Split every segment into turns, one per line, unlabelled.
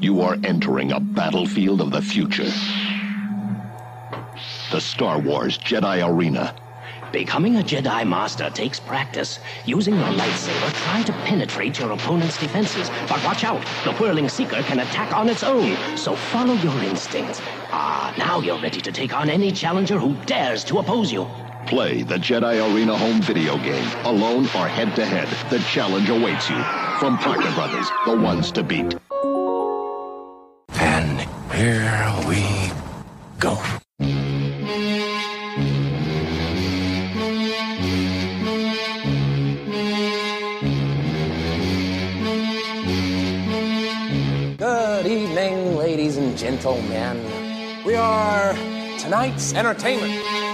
You are entering a battlefield of the future. The Star Wars Jedi Arena.
Becoming a Jedi Master takes practice. Using your lightsaber, try to penetrate your opponent's defenses. But watch out, the whirling seeker can attack on its own. So follow your instincts. Ah, now you're ready to take on any challenger who dares to oppose you.
Play the Jedi Arena home video game, alone or head to head. The challenge awaits you. From Parker Brothers, the ones to beat.
Here we go.
Good evening, ladies and gentlemen. We are tonight's entertainment.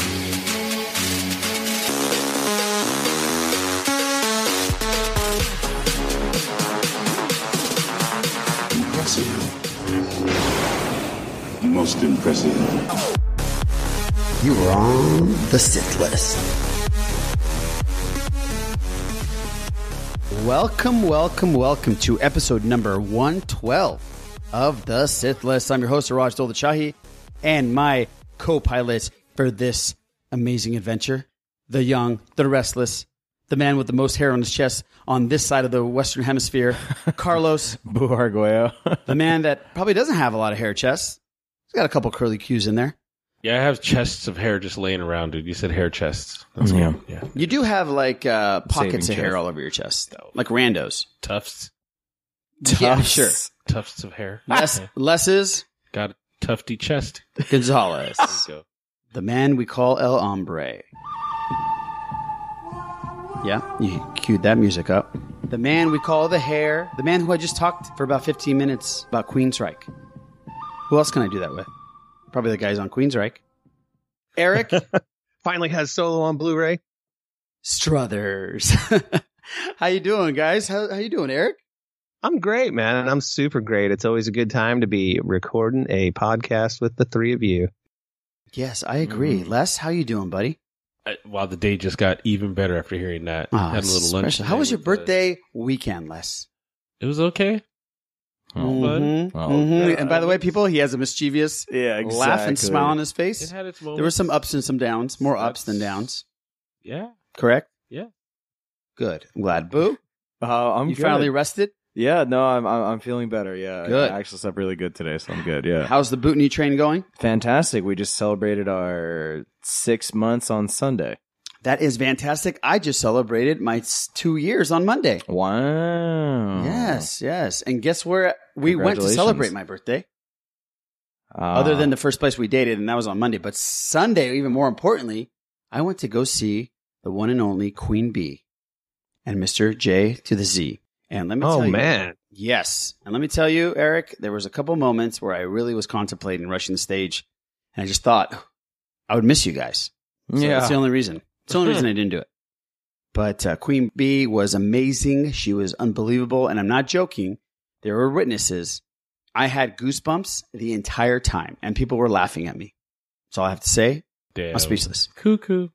Most impressive.
You are on the Sith list.
Welcome, welcome, welcome to episode number 112 of the Sith List. I'm your host, Raj Doldachahi, and my co pilot for this amazing adventure, the young, the restless, the man with the most hair on his chest on this side of the Western Hemisphere, Carlos,
Boo
the man that probably doesn't have a lot of hair chest. He's got a couple curly cues in there.
Yeah, I have chests of hair just laying around, dude. You said hair chests. That's
Yeah.
cool. Yeah.
You do have like uh, pockets
Saving
of hair
chest.
all over your chest, though. like randos.
Tufts.
Yeah,
Tufts.
sure.
Tufts of hair.
Les,
Yeah.
Les is
Got a tufty chest.
Gonzalez.
There you go.
The man we call El Hombre. Yeah, you queued that music up. The man we call the hair. The man who I just talked for about 15 minutes about Queensryche. Who else can I do that with? Probably the guys on Queensryche. Eric
Finally has solo on Blu-ray.
Struthers. how you doing, guys? How, how you doing, Eric?
I'm great, man. And I'm super great. It's always a good time to be recording a podcast with the three of you.
Yes, I agree. Les, how you doing, buddy?
I, wow, the day just got even better after hearing that.
Ah,
Had a little lunch.
How was your
with,
birthday weekend, Les?
It was okay.
Oh,
mhm.
God.
And by the way, people, he has a mischievous
Yeah,
laugh and smile on his
It
face.
had its moments.
There were some ups and some downs, more ups than downs.
Yeah.
Correct?
Yeah.
Good. I'm glad. Boo,
Uh, I'm
you
good.
finally rested.
Yeah, no, I'm I'm, I'm feeling better. Yeah,
Good.
I actually slept really good today, so I'm good. Yeah,
How's the Bootney train going?
fantastic. We just celebrated our six months on Sunday.
That is fantastic. I just celebrated my two years on Monday.
Wow.
Yes, yes. And guess where we went to celebrate my birthday?
Uh,
Other than the first place we dated, and that was on Monday. But Sunday, even more importantly, I went to go see the one and only Queen Bee and Mr. J to the Z. And let me
Oh
tell you,
man.
Yes. And let me tell you, Eric, there was a couple moments where I really was contemplating rushing the stage. And I just thought I would miss you guys. So
yeah,
That's the only reason. It's the only reason I didn't do it. But uh, Queen Bee was amazing. She was unbelievable. And I'm not joking. There were witnesses. I had goosebumps the entire time, and people were laughing at me. That's all I have to say.
Damn.
I'm speechless.
Cuckoo.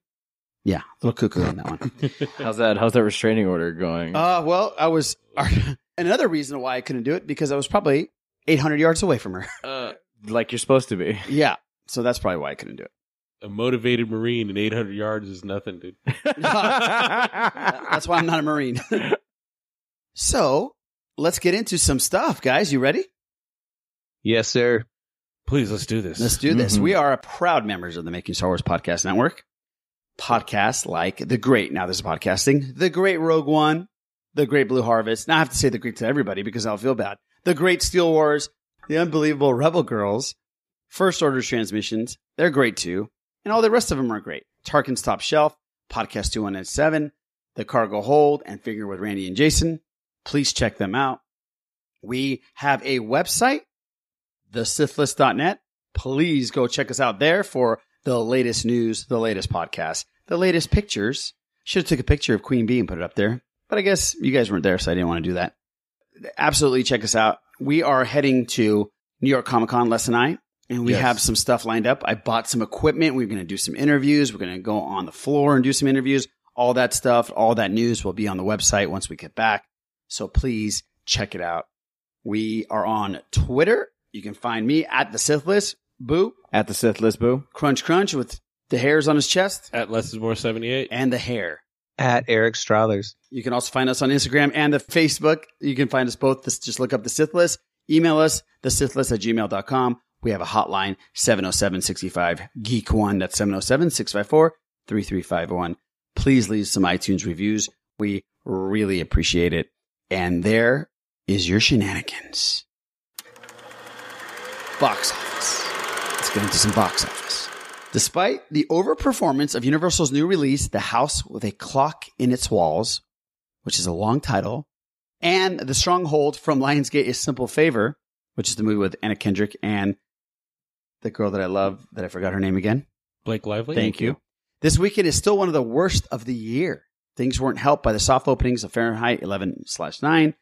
Yeah, a little cuckoo on that one.
how's that? How's that restraining order going?
Uh, well, I was another reason why I couldn't do it because I was probably 800 yards away from her.
Uh,
like you're supposed to be.
yeah, so that's probably why I couldn't do it.
A motivated Marine in 800 yards is nothing, dude.
That's why I'm not a Marine. so let's get into some stuff, guys. You ready?
Yes, sir.
Please, let's do this.
Let's do this.
Mhm.
We are proud members of the Making Star Wars Podcast Network. Podcasts like The Great, now this is podcasting, The Great Rogue One, The Great Blue Harvest. Now I have to say The Great to everybody because I'll feel bad. The Great Steele Wars, The Unbelievable Rebel Girls, First Order Transmissions. They're great too. And all the rest of them are great. Tarkin's Top Shelf, Podcast 217, The Cargo Hold, and Figure with Randy and Jason. Please check them out. We have a website, thesithlist.net. Please go check us out there for the latest news, the latest podcast, the latest pictures. Should have took a picture of Queen Bee and put it up there, but I guess you guys weren't there, so I didn't want to do that. Absolutely check us out. We are heading to New York Comic Con, Les and I, and we
Yes.
have some stuff lined up. I bought some equipment. We're going to do some interviews. We're going to go on the floor and do some interviews. All that stuff, all that news will be on the website once we get back. So please check it out. We are on Twitter. You can find me at the Sith List. Boo.
At the Sith List Boo.
Crunch Crunch with the hairs on his chest.
At Less is More 78.
And the hair.
At Eric Struthers.
You can also find us on Instagram and the Facebook. You can find us both. Just look up the Sith List. Email us, the Sith List at gmail.com. We have a hotline, 707-65-GEEK1. That's 707-654-3351. Please leave some iTunes reviews. We really appreciate it. And there is your shenanigans. Box office. Let's get into some box office. Despite the overperformance of Universal's new release, The House with a Clock in Its Walls, which is a long title, and The Stronghold from Lionsgate is Simple Favor, which is the movie with Anna Kendrick and the girl that I love that I forgot her name again.
Blake Lively.
Thank you. This weekend is still one of the worst of the year. Things weren't helped by the soft openings of Fahrenheit 11 slash 9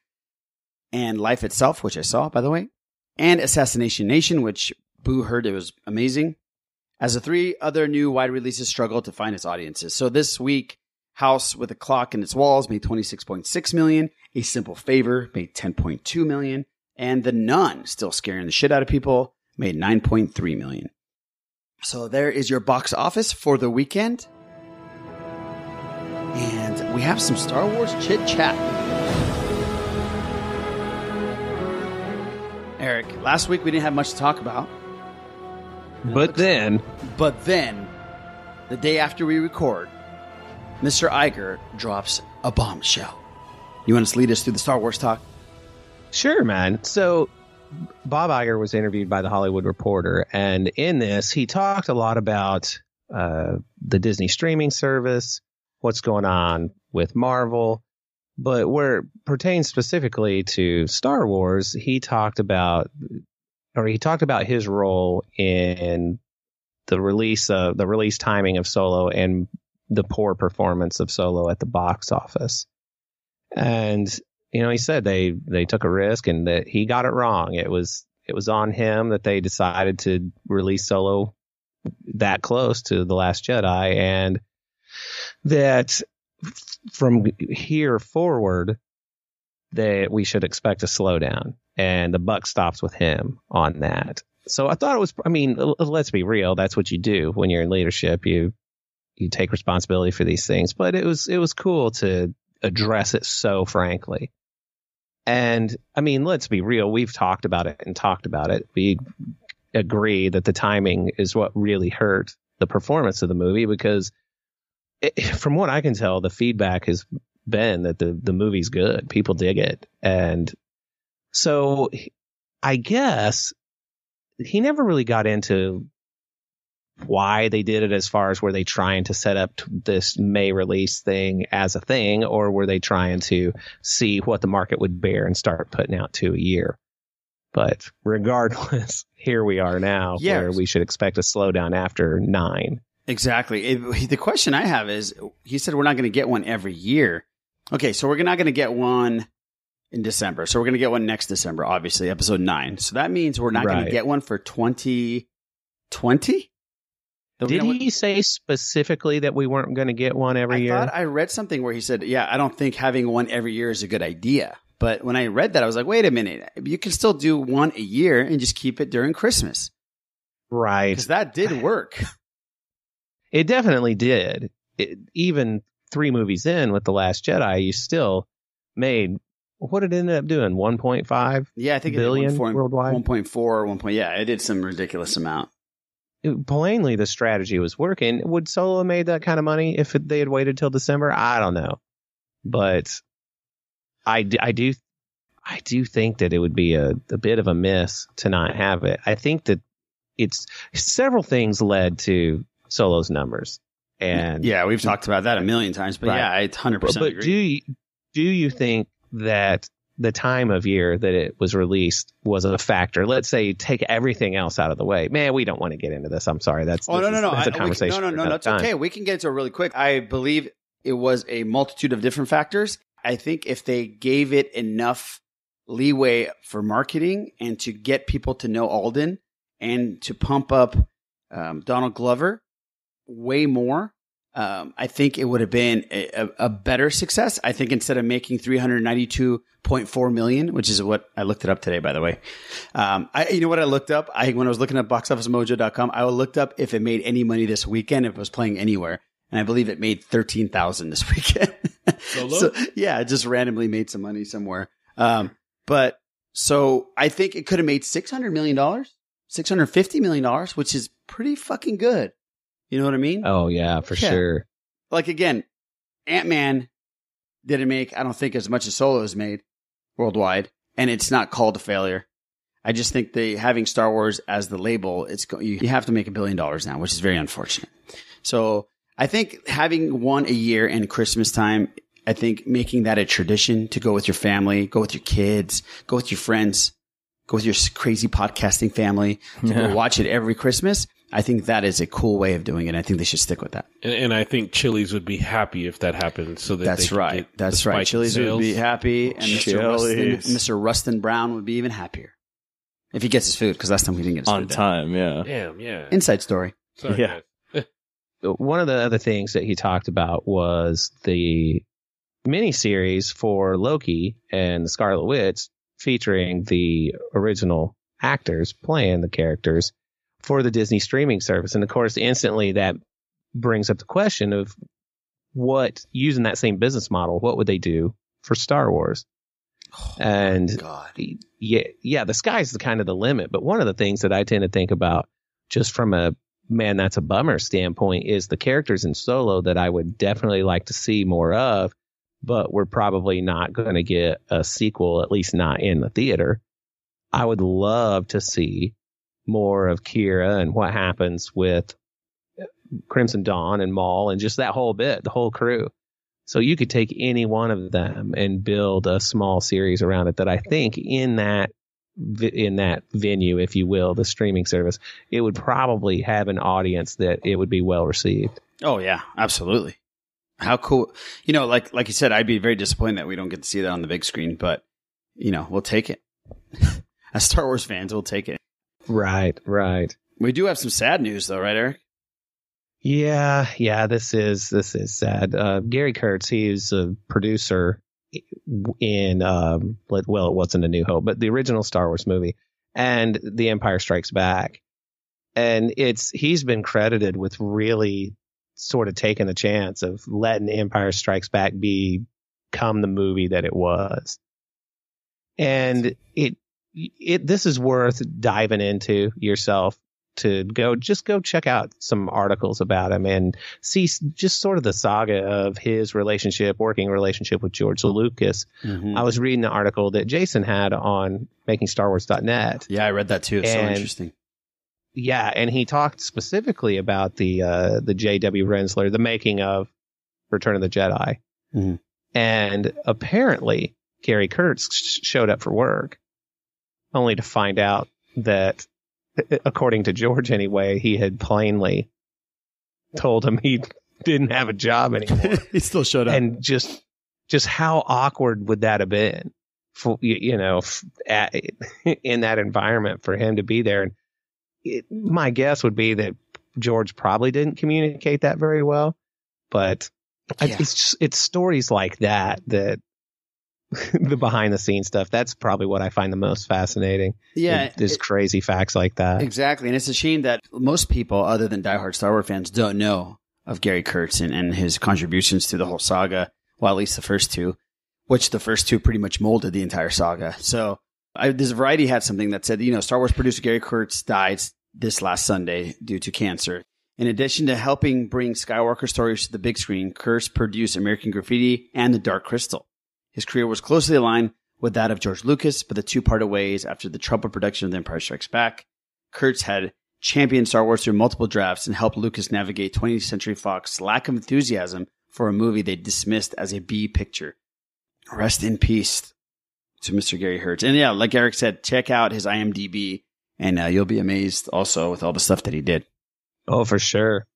and Life Itself, which I saw, by the way, and Assassination Nation, which Boo heard it was amazing. As the three other new wide releases struggled to find its audiences. So this week, House with a Clock in its Walls made 26.6 million. A Simple Favor made 10.2 million. And The Nun, still scaring the shit out of people, made 9.3 million. So there is your box office for the weekend. And we have some Star Wars chit chat. Eric, last week we didn't have much to talk about.
But then,
But then, the day after we record, Mr. Iger drops a bombshell. You want us to lead us through the Star Wars talk?
Sure, man. So Bob Iger was interviewed by the Hollywood Reporter, and in this, he talked a lot about uh, the Disney streaming service, what's going on with Marvel, but where it pertains specifically to Star Wars, he talked about, or he talked about his role in the release of the release timing of Solo and the poor performance of Solo at the box office. And you know, he said they they took a risk and that he got it wrong. It was it was on him that they decided to release Solo that close to the Last Jedi, and that from here forward that we should expect a slowdown, and the buck stops with him on that. So I thought it was. I mean, let's be real. That's what you do when you're in leadership. You you take responsibility for these things. But it was it was cool to address it so frankly. And I mean, let's be real. We've talked about it and talked about it. We agree that the timing is what really hurt the performance of the movie because, it, from what I can tell, the feedback has been that the the movie's good. People dig it, and so I guess he never really got into why they did it as far as were they trying to set up this May release thing as a thing, or were they trying to see what the market would bear and start putting out two a year? But regardless, here we are now
Yeah.
where we should expect a slowdown after nine.
Exactly. It- the question I have is he said we're not going to get one every year. Okay, so we're not going to get one in December. So we're going to get one next December, obviously, episode nine. So that means we're not going to get one for 2020?
Did he say specifically that we weren't going to get one every year?
I
year?
thought I read something where he said, "Yeah, I don't think having one every year is a good idea." But when I read that, I was like, "Wait a minute! You can still do one a year and just keep it during Christmas,
right?
Because that did work."
It definitely did. It, even three movies in with The Last Jedi, you still made what it ended up doing? 1.5
Yeah, I think
billion
it did 1,
worldwide.
1.4, 1. Point, yeah, it did some ridiculous amount.
Plainly, the strategy was working. Would Solo have made that kind of money if they had waited till December? I don't know, but I, I do I do think that it would be a, a bit of a miss to not have it. I think that it's several things led to Solo's numbers. And
yeah, we've talked about that a million times, but
Right.
yeah, I 100%
but, but
agree.
do you, do you think that the time of year that it was released was a factor? Let's say you take everything else out of the way. Man, we don't want to get into this. I'm sorry. That's
Oh no no
is-
no!
That's
I-
a conversation.
no no no,
another
that's
time.
okay. We can get to it really quick. I believe it was a multitude of different factors. I think if they gave it enough leeway for marketing and to get people to know Alden and to pump up um, Donald Glover way more, um, I think it would have been a, a, better success. I think instead of making three hundred ninety two point four million, which is what I looked it up today, by the way. Um, I, you know what I looked up? I, when I was looking at boxofficemojo.com, I looked up if it made any money this weekend, if it was playing anywhere. And I believe it made 13,000 this weekend. so yeah, it just randomly made some money somewhere. Um, but so I think it could have made $600 million, $650 million, which is pretty fucking good. You know what I mean?
Oh yeah, for
Yeah.
sure.
like again, Ant Man didn't make I don't think as much as Solo has made worldwide, and it's not called a failure. I just think they having Star Wars as the label, it's you have to make a billion dollars now, which is very unfortunate. So I think having one a year in Christmas time, I think making that a tradition to go with your family, go with your kids, go with your friends, go with your crazy podcasting family to
Yeah.
go watch it every Christmas. I think that is a cool way of doing it. I think they should stick with that.
And, and I think Chili's would be happy if that happened. So that
That's
they
right.
get
That's
the
right. Chili's would be happy, and Mr. Rustin, Mr. Rustin Brown would be even happier if he gets his food. Because last time he didn't get his
On
food. then.
time, yeah.
Damn, yeah.
Inside story.
Sorry,
Yeah.
one of the other things that he talked about was the miniseries for Loki and the Scarlet Witch featuring the original actors playing the characters for the Disney streaming service. And of course, instantly that brings up the question of what, using that same business model, what would they do for Star Wars? Oh, and
God.
yeah, yeah, the sky's the kind of the limit. But one of the things that I tend to think about, just from a man, that's a bummer standpoint, is the characters in Solo that I would definitely like to see more of, but we're probably not going to get a sequel, at least not in the theater. I would love to see more of Qi'ra and what happens with Crimson Dawn and Maul and just that whole bit, the whole crew. So you could take any one of them and build a small series around it that I think in that in that venue, if you will, the streaming service, it would probably have an audience that it would be well received.
Oh yeah, absolutely. How cool! You know, like like you said, I'd be very disappointed that we don't get to see that on the big screen, but you know, we'll take it. As Star Wars fans, we'll take it.
Right, right.
We do have some sad news, though, right, Eric?
Yeah, yeah. This is this is sad. Uh, Gary Kurtz, he's a producer in um, well, it wasn't a New Hope, but the original Star Wars movie and The Empire Strikes Back, and it's he's been credited with really sort of taking the chance of letting Empire Strikes Back be become the movie that it was, and it it this is worth diving into yourself to go just go check out some articles about him and see just sort of the saga of his relationship, working relationship with George Lucas.
Mhm.
I was reading the article that Jason had on makingstarwars.net.
Yeah, I read that too. It's so interesting.
Yeah, and he talked specifically about the uh, the J.W. Rinzler, the making of Return of the Jedi,
Mhm.
and apparently Gary Kurtz sh- showed up for work, only to find out that, according to George anyway, he had plainly told him he didn't have a job anymore,
he still showed up.
and just just how awkward would that have been, for you, know, at, in that environment for him to be there and it, my guess would be that George probably didn't communicate that very well, but I,
Yeah.
it's just, it's stories like that that the behind the scenes stuff. That's probably what I find the most fascinating.
Yeah,
there's crazy facts like that.
Exactly. And it's a shame that most people, other than diehard Star Wars fans, don't know of Gary Kurtz and, and his contributions to the whole saga. Well, at least the first two, which the first two pretty much molded the entire saga. So I, this Variety had something that said, you know, Star Wars producer Gary Kurtz died this last Sunday due to cancer. In addition to helping bring Skywalker stories to the big screen, Kurtz produced American Graffiti and The Dark Crystal. His career was closely aligned with that of George Lucas, but the two parted ways after the troubled production of The Empire Strikes Back. Kurtz had championed Star Wars through multiple drafts and helped Lucas navigate 20th Century Fox's lack of enthusiasm for a movie they dismissed as a B picture. Rest in peace to Mr. Gary Hertz. And yeah, like Eric said, check out his IMDb and uh, you'll be amazed also with all the stuff that he did.
Oh, for sure.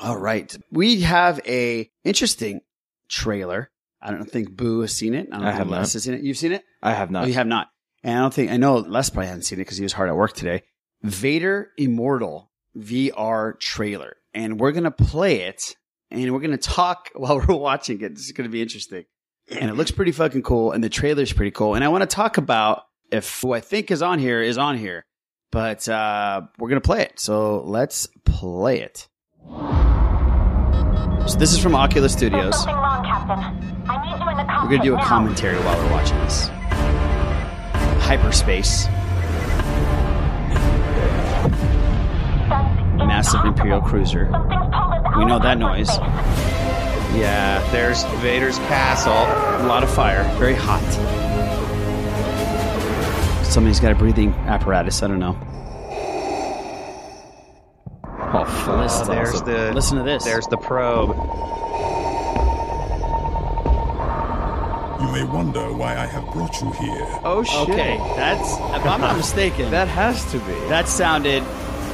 All right. We have a interesting trailer. I don't think Boo has seen it. I don't
I
think
have
Les
not.
has seen it. You've seen it?
I have not.
Oh, you have not. And I don't think I know Les probably hasn't seen it because he was hard at work today. Vader Immortal VR trailer, and we're gonna play it, and we're gonna talk while we're watching it. This is gonna be interesting, and it looks pretty fucking cool, and the trailer's pretty cool. And I want to talk about if who I think is on here is on here, but uh, we're gonna play it. So let's play it. So this is from Oculus Studios.
Something wrong, Captain.
We're gonna do a commentary while we're watching this. Hyperspace. Massive Imperial cruiser. We know that noise.
Yeah, there's Vader's castle.
A lot of fire. Very hot. Somebody's got a breathing apparatus. I don't know.
Oh,
Listen,
there's the
listen to this.
There's the probe.
You may wonder why I have brought you here.
Oh shit.
Okay, that's if I'm not mistaken.
That has to be.
That sounded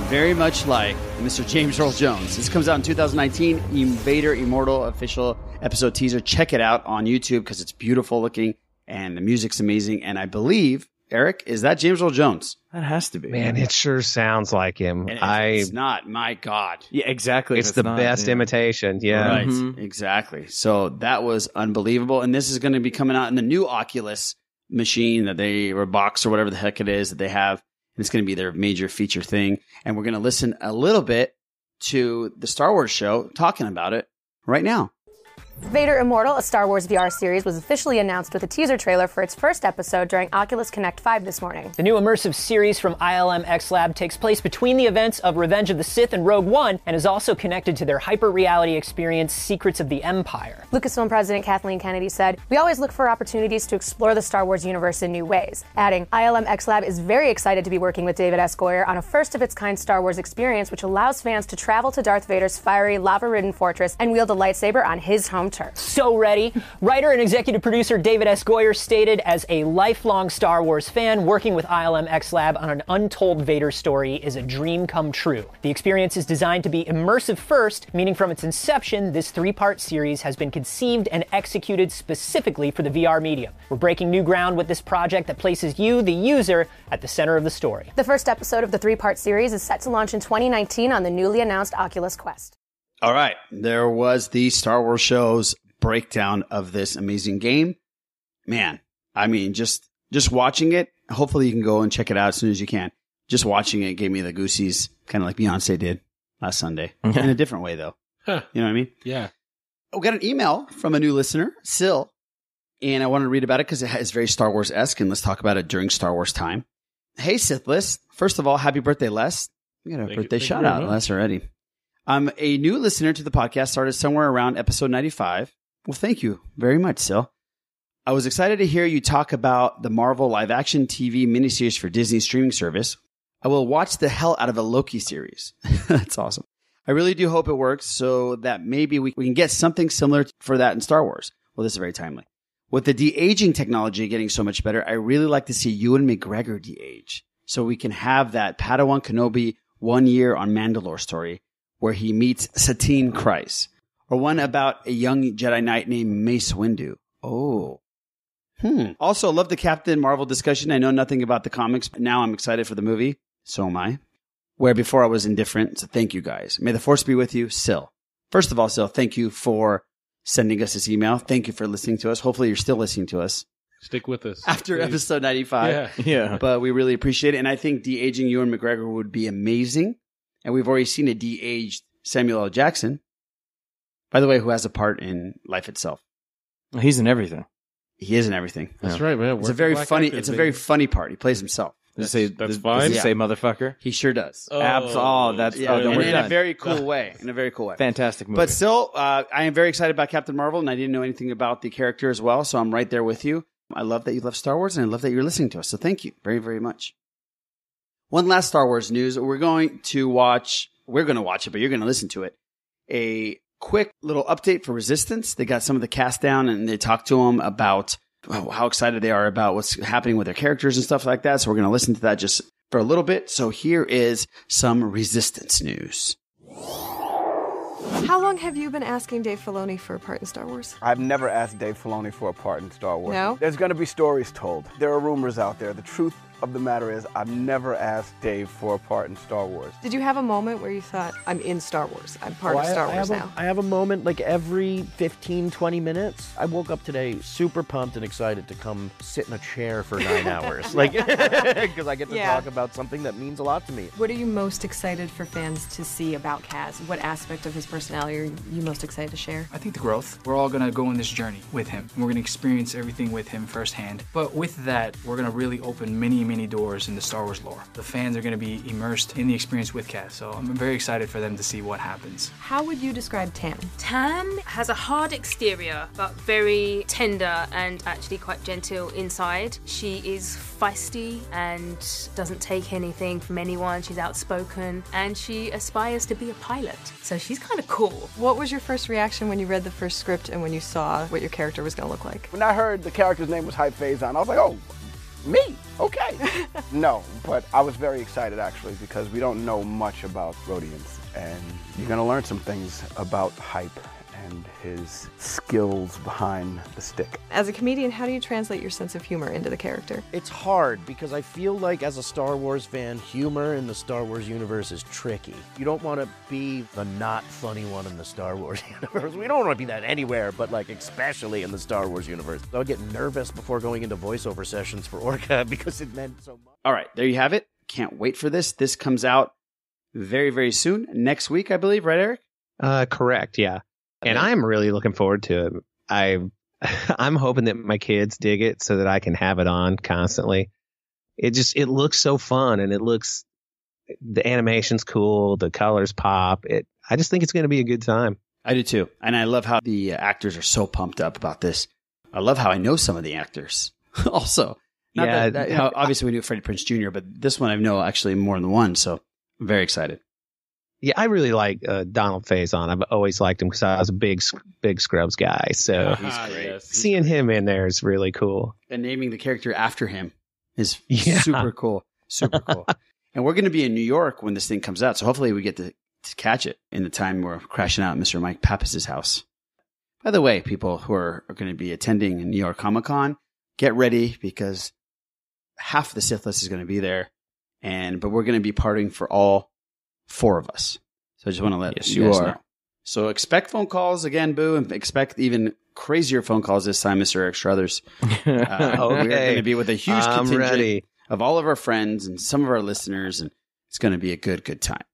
very much like Mr. James Earl Jones. This comes out in 2019. Invader Immortal official episode teaser. Check it out on YouTube because it's beautiful looking and the music's amazing. And I believe Eric is that James Earl Jones.
That has to be.
Man, it sure sounds like him.
And
I.
it's not. My God.
Yeah, exactly.
It's
If
the
not,
best
yeah.
imitation. Yeah.
Right.
Mhm.
Exactly. So that was unbelievable. And this is going to be coming out in the new Oculus machine that they, or box or whatever the heck it is that they have. And it's going to be their major feature thing. And we're going to listen a little bit to the Star Wars show talking about it right now.
Vader Immortal, a Star Wars VR series, was officially announced with a teaser trailer for its first episode during Oculus Connect 5 this morning.
The new immersive series from ILM X Lab takes place between the events of Revenge of the Sith and Rogue One and is also connected to their hyper reality experience Secrets of the Empire.
Lucasfilm President Kathleen Kennedy said, We always look for opportunities to explore the Star Wars universe in new ways. Adding, ILM X Lab is very excited to be working with David S. Goyer on a first of its kind Star Wars experience which allows fans to travel to Darth Vader's fiery, lava ridden fortress and wield a lightsaber on his home
So ready. Writer and executive producer David S. Goyer stated, as a lifelong Star Wars fan, working with ILM X Lab on an untold Vader story is a dream come true. The experience is designed to be immersive first, meaning from its inception, this three part series has been conceived and executed specifically for the VR medium. We're breaking new ground with this project that places you, the user, at the center of the story.
The first episode of the three part series is set to launch in 2019 on the newly announced Oculus Quest.
All right. There was the Star Wars show's breakdown of this amazing game. Man, I mean, just, just watching it. Hopefully you can go and check it out as soon as you can. Just watching it gave me the goosies, kind of like Beyonce did last Sunday in a different way though.
Huh.
You know what I mean?
Yeah.
We got an email from a new listener, Sil, and I wanted to read about it because it is very Star Wars esque, and let's talk about it during Star Wars time. Hey, Sithless. First of all, happy birthday, Les. We got a
Thank
birthday
you
shout out,
much.
Les, already. I'm a new listener to the podcast, started somewhere around episode 95. Well, thank you very much, Sil. I was excited to hear you talk about the Marvel live action TV miniseries for Disney streaming service. I will watch the hell out of a Loki series. That's awesome. I really do hope it works so that maybe we, we can get something similar for that in Star Wars. Well, this is very timely. With the de-aging technology getting so much better, I really like to see Ewan McGregor de-age so we can have that Padawan Kenobi one year on Mandalore story where he meets Satine Kryze or one about a young Jedi Knight named Mace Windu. Oh. Hmm. Also, love the Captain Marvel discussion. I know nothing about the comics, but now I'm excited for the movie. So am I. Where before I was indifferent. So thank you guys. May the force be with you, Sil. First of all, Sil, thank you for sending us this email. Thank you for listening to us. Hopefully you're still listening to us
Stick with us.
after
please.
episode 95.
Yeah.
Yeah.
But we really appreciate it. And I think de-aging Ewan McGregor would be amazing. And we've already seen a de-aged Samuel L. Jackson. By the way, who has a part in Life Itself.
He's in everything.
He is in everything.
That's right, man.
It's a very funny.
actors,
It's a
baby.
very funny part. He plays himself.
Does it say
that's
does,
fine.
Does it
Yeah.
say motherfucker?
He sure does.
Abs. Oh, that's
Yeah,
oh, then
and
we're
in
done.
a very cool way. In a very cool way.
Fantastic movie.
But still, uh, I am very excited about Captain Marvel, and I didn't know anything about the character as well, so I'm right there with you. I love that you love Star Wars, and I love that you're listening to us. So thank you very, very much. One last Star Wars news. We're going to watch, we're going to watch it, but you're going to listen to it. A quick little update for Resistance. They got some of the cast down and they talked to them about oh, how excited they are about what's happening with their characters and stuff like that. So we're going to listen to that just for a little bit. So here is some Resistance news.
How long have you been asking Dave Filoni for a part in Star Wars?
I've never asked Dave Filoni for a part in Star Wars.
No?
There's going to be stories told. There are rumors out there. The truth of the matter is, I've never asked Dave for a part in Star Wars.
Did you have a moment where you thought, I'm in Star Wars? I'm part
Oh,
of Star
I
Wars
have
now?
A, I have a moment like every 15, 20 minutes. I woke up today super pumped and excited to come sit in a chair for nine hours. Like, because I get to
Yeah.
talk about something that means a lot to me.
What are you most excited for fans to see about Kaz? What aspect of his personality are you most excited to share?
I think the growth. We're all gonna go on this journey with him. We're gonna experience everything with him firsthand. But with that, we're gonna really open many, many doors in the Star Wars lore. The fans are gonna be immersed in the experience with Kaz. So I'm very excited for them to see what happens.
How would you describe Tam?
Tam has a hard exterior, but very tender and actually quite gentle inside. She is feisty and doesn't take anything from anyone. She's outspoken and she aspires to be a pilot. So she's kind of cool.
What was your first reaction when you read the first script and when you saw what your character was going to look like?
When I heard the character's name was Hype Fazon, I was like, oh, me? Okay. no, but I was very excited actually because we don't know much about Rhodians, and you're going to learn some things about Hype and his skills behind the stick.
As a comedian, how do you translate your sense of humor into the character?
It's hard because I feel like as a Star Wars fan, humor in the Star Wars universe is tricky. You don't want to be the not funny one in the Star Wars universe. We don't want to be that anywhere, but like especially in the Star Wars universe. I would get nervous before going into voiceover sessions for Orka because it meant so much.
All right, there you have it. Can't wait for this. This comes out very, very soon. Next week, I believe, right, Eric?
Uh, correct. Yeah. And I'm really looking forward to it. I, I'm hoping that my kids dig it so that I can have it on constantly. It just, it looks so fun and it looks, the animation's cool. The colors pop. It, I just think it's going to be a good time.
I do too. And I love how the uh, actors are so pumped up about this. I love how I know some of the actors also. Not
Yeah,
that, that- obviously we knew Freddie Prinze Jr., but this one I know actually more than one. So I'm very excited.
Yeah, I really like uh, Donald Faison. I've always liked him because I was a big, big Scrubs guy. So
He's great.
seeing him in there is really cool.
And naming the character after him is
Yeah.
super cool. Super cool. and we're going to be in New York when this thing comes out. So hopefully we get to, to catch it in the time we're crashing out at Mr. Mike Pappas's house. By the way, people who are, are going to be attending New York Comic Con, get ready because half the Sith list is going to be there. And, but we're going to be partying for all four of us. So I just want to let
Yes,
you
you
guys
are.
know. So expect phone calls again, Boo, and expect even crazier phone calls this time, Mr. Eric Struthers. Uh, We're
Okay.
going to be with a huge
I'm
contingent
ready.
of all of our friends and some of our listeners, and it's going to be a good, good time.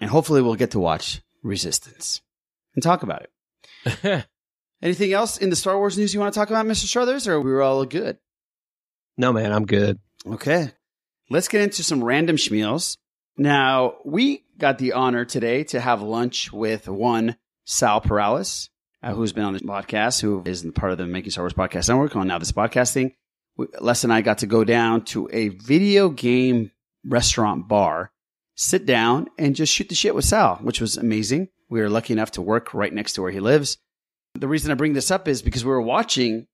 And hopefully, we'll get to watch Resistance and talk about it. Anything else in the Star Wars news you want to talk about, Mr. Struthers, or we were all good?
No, man, I'm good.
Okay. Let's get into some random schmeals. Now, we got the honor today to have lunch with one Sal Perales, uh, who's been on this podcast, who is part of the Making Star Wars Podcast Network on now this podcasting. We- Les and I got to go down to a video game restaurant bar, sit down, and just shoot the shit with Sal, which was amazing. We were lucky enough to work right next to where he lives. The reason I bring this up is because we were watching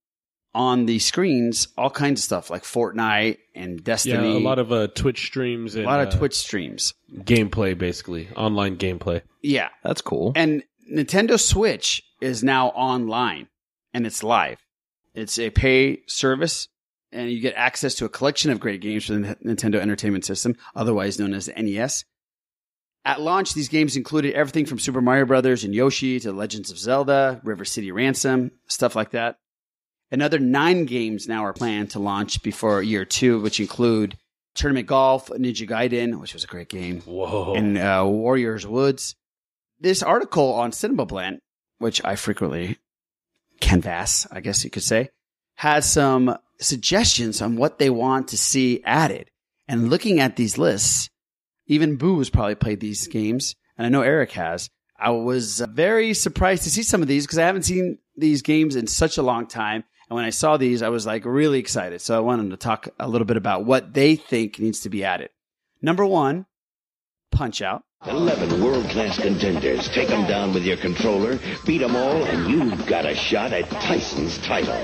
on the screens all kinds of stuff like Fortnite and Destiny.
Yeah, a lot of uh, Twitch streams and
a lot of
uh,
Twitch streams.
gameplay, basically online gameplay.
Yeah.
That's cool.
And Nintendo Switch is now online and it's live. It's a pay service and you get access to a collection of great games from the Nintendo Entertainment System, otherwise known as the NES. At launch, these games included everything from Super Mario Brothers and Yoshi to Legends of Zelda, River City Ransom, stuff like that. Another nine games now are planned to launch before year two, which include Tournament Golf, Ninja Gaiden, which was a great game,
Whoa.
and uh, Wario's Woods. This article on Cinema Blend, which I frequently canvass, I guess you could say, has some suggestions on what they want to see added. And looking at these lists, even Boo has probably played these games, and I know Eric has. I was very surprised to see some of these because I haven't seen these games in such a long time. And when I saw these, I was like really excited. So I wanted to talk a little bit about what they think needs to be added. Number one, Punch Out.
11 world-class contenders. Take them down with your controller, beat them all, and you've got a shot at Tyson's title.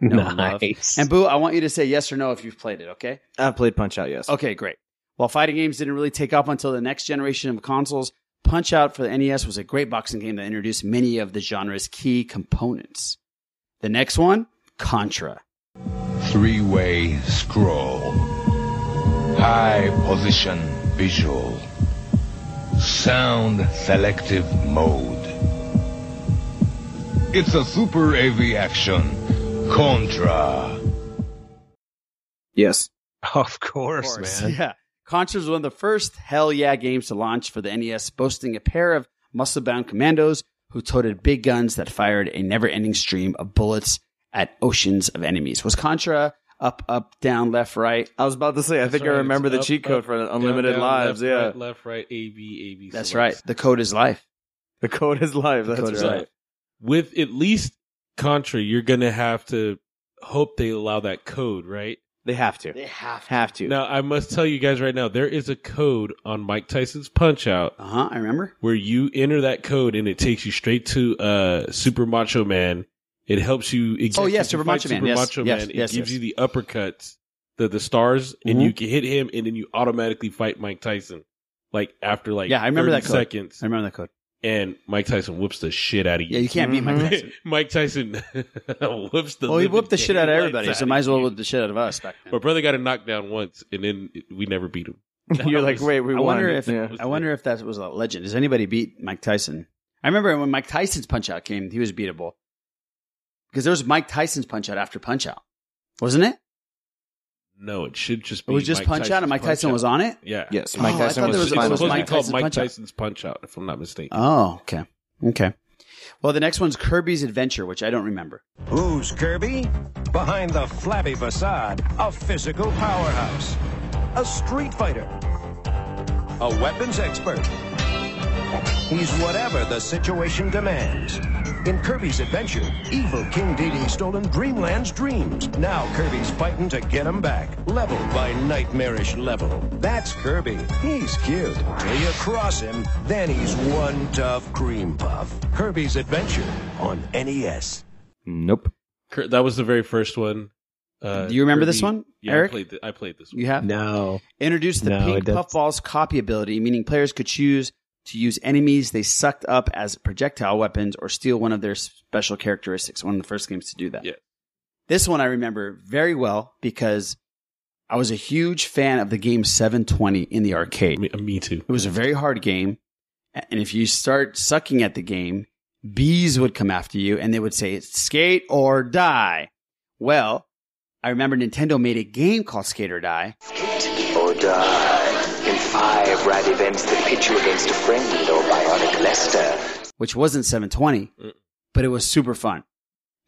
Nice. And Boo, I want you to say yes or no if you've played it, okay?
I've played Punch Out, yes.
Okay, great. While fighting games didn't really take off until the next generation of consoles, Punch Out for the NES was a great boxing game that introduced many of the genre's key components. The next one, Contra.
Three way scroll. High position visual. Sound selective mode. It's a super AV action. Contra.
Yes.
Of course, man.
Yeah. Contra was one of the first hell yeah games to launch for the NES, boasting a pair of muscle bound commandos who toted big guns that fired a never ending stream of bullets at oceans of enemies. Was Contra up, up, down, left, right?
I was about to say, I think I
right.
remember the
Up,
cheat code
up,
for Unlimited
down,
Lives.
left,
yeah.
right, left, right, A, B, A, B.
That's
selects.
right. The code is life.
The code is life. That's right.
life.
With at least Contra, you're gonna have to hope they allow that code, right?
They have to.
They have to.
Have to.
Now, I must tell you guys right now, there is a code on Mike Tyson's Punch Out
Uh huh. I remember.
where you enter that code and it takes you straight to uh, Super Macho Man. It helps you.
Oh, yeah, Super Macho Man.
Super
Yes,
Macho
yes,
Man. It
yes,
gives
yes.
you the uppercuts, the the stars, and
Mhm.
you can hit him, and then you automatically fight Mike Tyson. Like after like
Yeah, I remember
30
that code.
seconds,
I remember that code.
And Mike Tyson whoops the shit out of you.
Yeah, you can't beat Mike mm-hmm. Tyson.
Mike Tyson whoops the.
Well, he whooped the shit out of everybody,
out
so might as well whoop the shit out of us back then.
My brother got a knockdown once, and then we never beat him.
You're like, wait, we
I
won.
wonder if
Yeah.
I wonder if that was a legend. Does anybody beat Mike Tyson? I remember when Mike Tyson's Punch Out came, he was beatable because there was Mike Tyson's Punch Out after Punch Out, wasn't it?
No, it should just be.
It was just
Mike
Punch Out and Mike
Tyson's
Tyson
Punch
was on it?
Yeah.
Yes,
Oh,
Mike
I
Tyson
thought
was
there was-
It's
it was
supposed to be
Mike
called
Tyson's
Mike
Punch Out.
Tyson's Punch Out, if I'm not mistaken.
Oh, okay, okay. Well, the next one's Kirby's Adventure, which I don't remember.
Who's Kirby? Behind the flabby facade, a physical powerhouse, a street fighter, a weapons expert. He's whatever the situation demands. In Kirby's Adventure, evil King Dedede's stolen Dreamland's dreams. Now Kirby's fighting to get him back, level by nightmarish level. That's Kirby. He's cute. Till you cross him, then he's one tough cream puff. Kirby's Adventure on NES.
Nope.
Kurt- That was the very first one. Uh,
Do you remember this one,
Yeah,
Eric?
I played. The, I played this one.
You have
No.
introduced the
No,
pink
it does-
puffballs copy ability, meaning players could choose to use enemies they sucked up as projectile weapons or steal one of their special characteristics. One of the first games to do that.
Yeah.
This one I remember very well because I was a huge fan of the game 720 in the arcade.
Me, me too.
It was a very hard game. And if you start sucking at the game, bees would come after you and they would say, skate or die. Well, I remember Nintendo made a game called Skate or Die.
or die in five rad events that pit you against a friend or bionic Lester.
which wasn't 720, but it was super fun.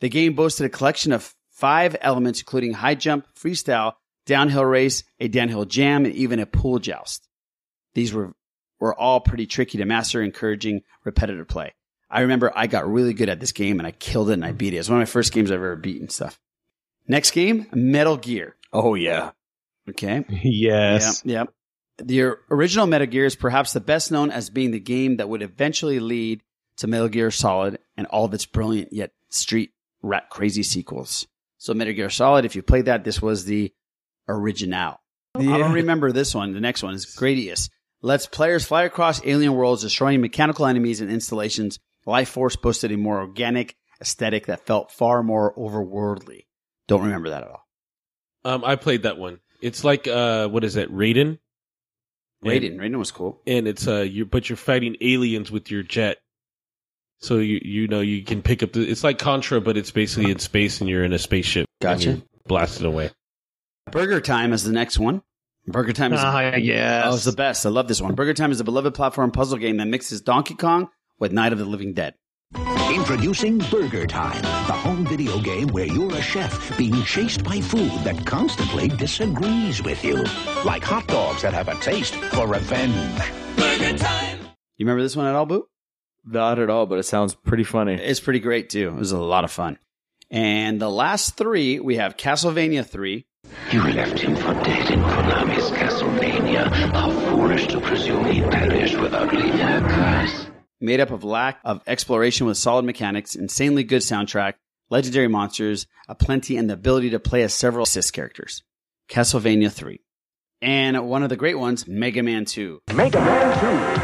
The game boasted a collection of five elements, including high jump, freestyle, downhill race, a downhill jam, and even a pool joust. These were, were all pretty tricky to master, encouraging repetitive play. I remember I got really good at this game and I killed it and I beat it. It was one of my first games I've ever beaten stuff. Next game, Metal Gear.
Oh yeah.
Okay.
Yes.
Yep. yep. The original Metal Gear is perhaps the best known as being the game that would eventually lead to Metal Gear Solid and all of its brilliant yet street rat crazy sequels. So Metal Gear Solid, if you played that, this was the original. I don't remember this one. The next one is Gradius. Lets players fly across alien worlds, destroying mechanical enemies and installations. Life Force boasted a more organic aesthetic that felt far more overworldly. Don't remember that at all.
Um, I played that one. It's like uh, what is it, Raiden.
Raiden, Raiden was cool.
and it's uh, you but you're fighting aliens with your jet. So you you know you can pick up the. It's like Contra, but it's basically in space, and you're in a spaceship. and
Gotcha.
you're blasted away.
Burger Time is the next one. Burger Time is
Ah, yes.
oh, it's the best. I love this one. Burger Time is a beloved platform puzzle game that mixes Donkey Kong with Night of the Living Dead.
Introducing Burger Time, the home video game where you're a chef being chased by food that constantly disagrees with you. Like hot dogs that have a taste for revenge. Burger Time!
You remember this one at all, Boo?
Not at all, but it sounds pretty funny.
It's pretty great too. It was a lot of fun. And the last three, we have Castlevania 3.
You left him for dead in Konami's Castlevania. How foolish to presume he'd perish without leaving a curse.
Made up of lack of exploration with solid mechanics, insanely good soundtrack, legendary monsters, a plenty, and the ability to play as several assist characters. Castlevania 3. And one of the great ones, Mega Man 2.
Mega Man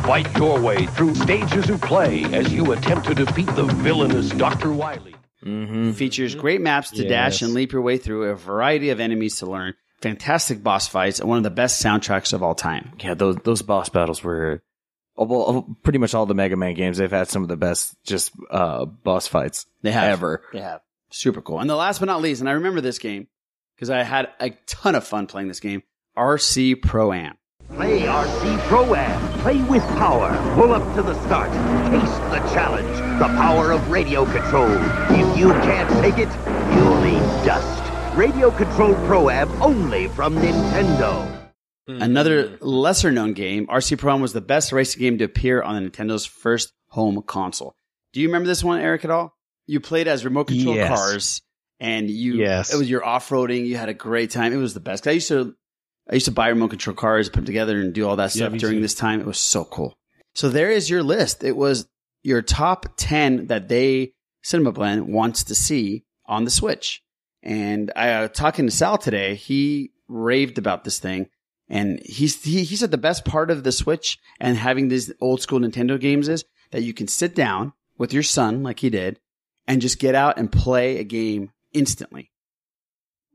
2. Fight your way through stages of play as you attempt to defeat the villainous Dr. Wily.
Mm-hmm.
Features great maps to dash and leap your way through a variety of enemies to learn, fantastic boss fights, and one of the best soundtracks of all time.
Yeah, those those boss battles were well, oh, pretty much all the Mega Man games. They've had some of the best just uh, boss fights
They have.
ever.
They have. Super cool. And the last but not least, and I remember this game because I had a ton of fun playing this game, RC Pro Am.
Play RC Pro Am. Play with power. Pull up to the start. Taste the challenge. The power of radio control. If you can't take it, you'll eat dust. Radio controlled Pro Am only from Nintendo.
Another lesser known game, RC Pro Am was the best racing game to appear on the Nintendo's first home console. Do you remember this one, Eric, at all? You played as remote control
Yes.
cars and you
Yes.
it was your off roading, you had a great time. It was the best. I used to I used to buy remote control cars, put them together and do all that stuff
me
during
too.
this time. It was so cool. So there is your list. It was your top 10 that they Cinema Blend wants to see on the Switch. And I uh, talking to Sal today, he raved about this thing, and he's he, he said the best part of the Switch and having these old school Nintendo games is that you can sit down with your son like he did, and just get out and play a game instantly.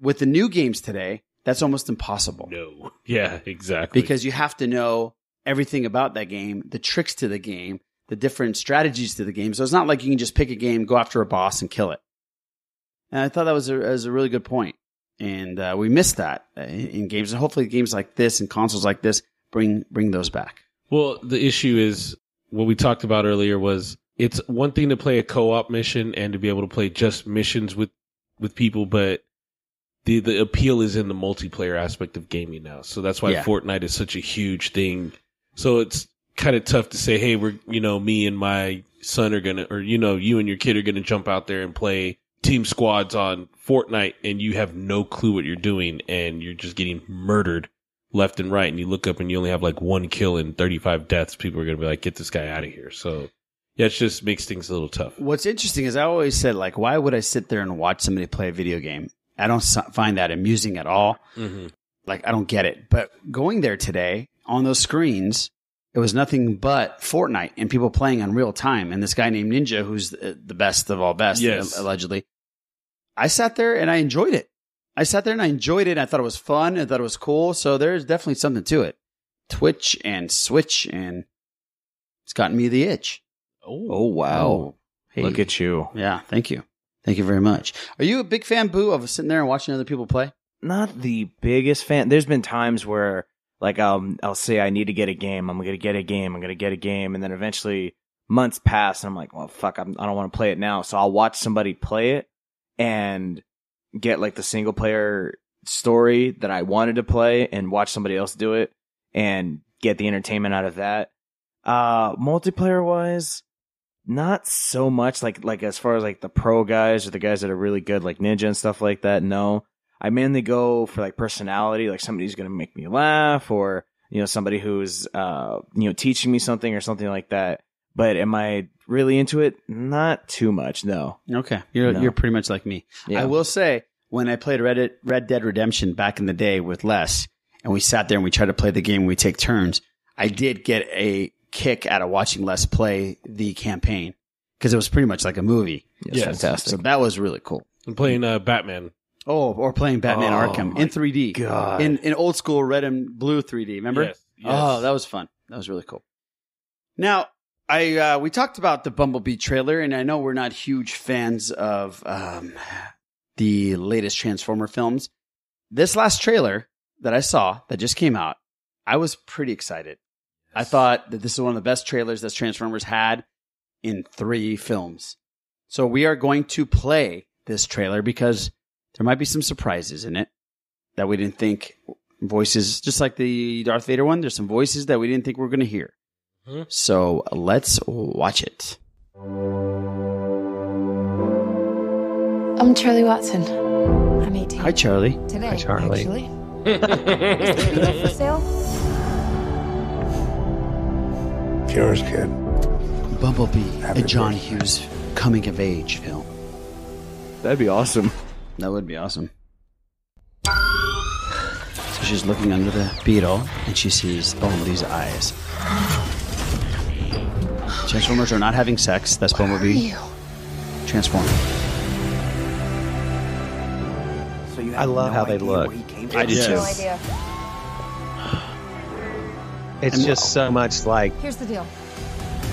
With the new games today, that's almost impossible
No. Yeah, exactly.
because you have to know everything about that game, the tricks to the game, the different strategies to the game. So it's not like you can just pick a game, go after a boss, and kill it. And I thought that was a, was a really good point. And uh, we missed that uh, in, in games, and hopefully games like this and consoles like this bring bring those back.
Well, the issue is what we talked about earlier was it's one thing to play a co-op mission and to be able to play just missions with with people, but the the appeal is in the multiplayer aspect of gaming now. So that's why
Yeah.
Fortnite is such a huge thing. So it's kind of tough to say, hey, we're you know me and my son are gonna, or you know you and your kid are gonna jump out there and play team squads on Fortnite, and you have no clue what you're doing, and you're just getting murdered left and right, and you look up and you only have like one kill and 35 deaths. People are gonna be like, get this guy out of here. So yeah, it just makes things a little tough.
What's interesting is I always said like, why would I sit there and watch somebody play a video game? I don't find that amusing at all.
Mm-hmm.
Like I don't get it. But going there today on those screens, it was nothing but Fortnite and people playing on real time. And this guy named Ninja, who's the best of all best,
Yes.
allegedly. I sat there and I enjoyed it. I sat there and I enjoyed it. I thought it was fun. I thought it was cool. So there's definitely something to it. Twitch and Switch and it's gotten me the itch.
Oh, oh wow! Oh.
Hey.
Look at you.
Yeah, thank you. Thank you very much. Are you a big fan, Boo, of sitting there and watching other people play?
Not the biggest fan. There's been times where like I'll I'll say I need to get a game. I'm gonna get a game. I'm gonna get a game, and then eventually months pass, and I'm like, well, fuck, I'm, I don't want to play it now. So I'll watch somebody play it and get like the single player story that I wanted to play, and watch somebody else do it, and get the entertainment out of that. Uh, multiplayer wise, not so much like like as far as like the pro guys or the guys that are really good like ninja and stuff like that no i mainly go for like personality like somebody's gonna make me laugh or you know somebody who's uh you know teaching me something or something like that but am i really into it not too much no
Okay, you're
No.
you're pretty much like me.
Yeah.
I will say when I played Red Red Dead Redemption back in the day with Les, and we sat there and we tried to play the game, we take turns. I did get a kick out of watching Les play the campaign because it was pretty much like a movie.
Yes, fantastic.
So that was really cool.
I'm playing uh, Batman.
Oh, or playing Batman
Oh,
Arkham in 3D.
God.
In in old school red and blue 3D, remember?
Yes, yes.
Oh, that was fun. That was really cool. Now, I uh, we talked about the Bumblebee trailer, and I know we're not huge fans of um, the latest Transformer films. This last trailer that I saw that just came out, I was pretty excited. I thought that this is one of the best trailers that Transformers had in three films. So we are going to play this trailer because there might be some surprises in it that we didn't think voices, just like the Darth Vader one, there's some voices that we didn't think we were going to hear.
Mhm.
So let's watch it.
I'm Charlie Watson. I'm 18.
Hi, Charlie.
Today,
Hi, Charlie.
actually. Is the Beetle for sale?
It's yours, kid.
Bumblebee,
Happy
a John. Hughes coming of age film.
That'd be awesome.
That would be awesome. So she's looking under the beetle and she sees Bumblebee's eyes. Transformers are not having sex. That's Bumblebee. Transform.
So I love how they look.
I do too.
No idea.
It's just so much like
Here's the deal.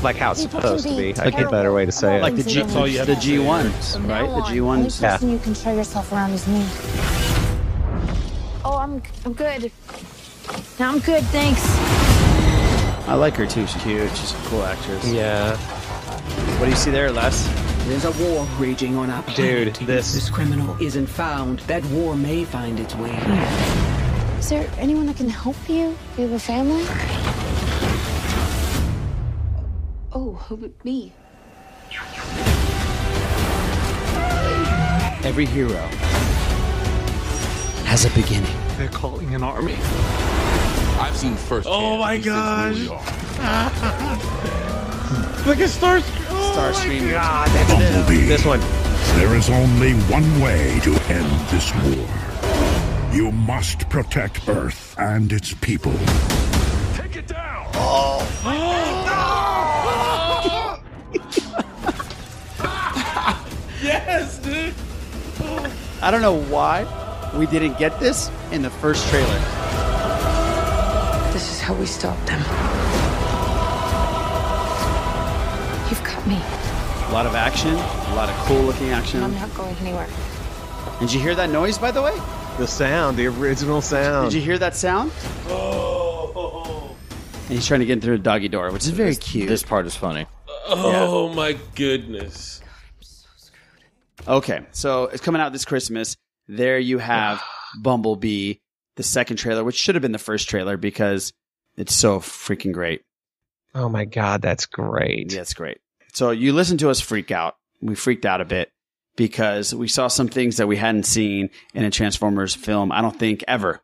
Like how it's
People
supposed to be.
be
I get a better way to say it.
Like the G,
That's all you have
the G ones,
From
right? The G
only
ones.
person you can show yourself around is me. Oh, I'm I'm good. No, I'm good, thanks.
I like her too. She's cute. She's a cool actress.
Yeah.
What do you see there, Les?
There's a war raging on our
Dude,
planet.
this-
This criminal isn't found. That war may find its way here.
Is there anyone that can help you? Do you have a family? Who but me?
Every hero has a beginning.
They're calling an army.
I've seen first.
Oh my gosh! Look at Star.
Starscream.
Oh Bumblebee.
This one.
There is only one way to end this war. You must protect Earth and its people.
Take it down.
yes,
I don't know why we didn't get this in the first trailer.
This is how we stop them. You've got me.
A lot of action, a lot of cool looking action.
I'm not going anywhere.
Did you hear that noise, by the way?
The sound, the original sound.
Did you hear that sound? Oh. And he's trying to get through a doggy door, which is very cute.
This part is funny.
Oh my goodness.
Okay, so it's coming out this Christmas. There you have Bumblebee, the second trailer, which should have been the first trailer because it's so freaking great.
Oh my god, that's great.
Yeah, it's great. So you listen to us freak out. We freaked out a bit because we saw some things that we hadn't seen in a Transformers film. I don't think ever,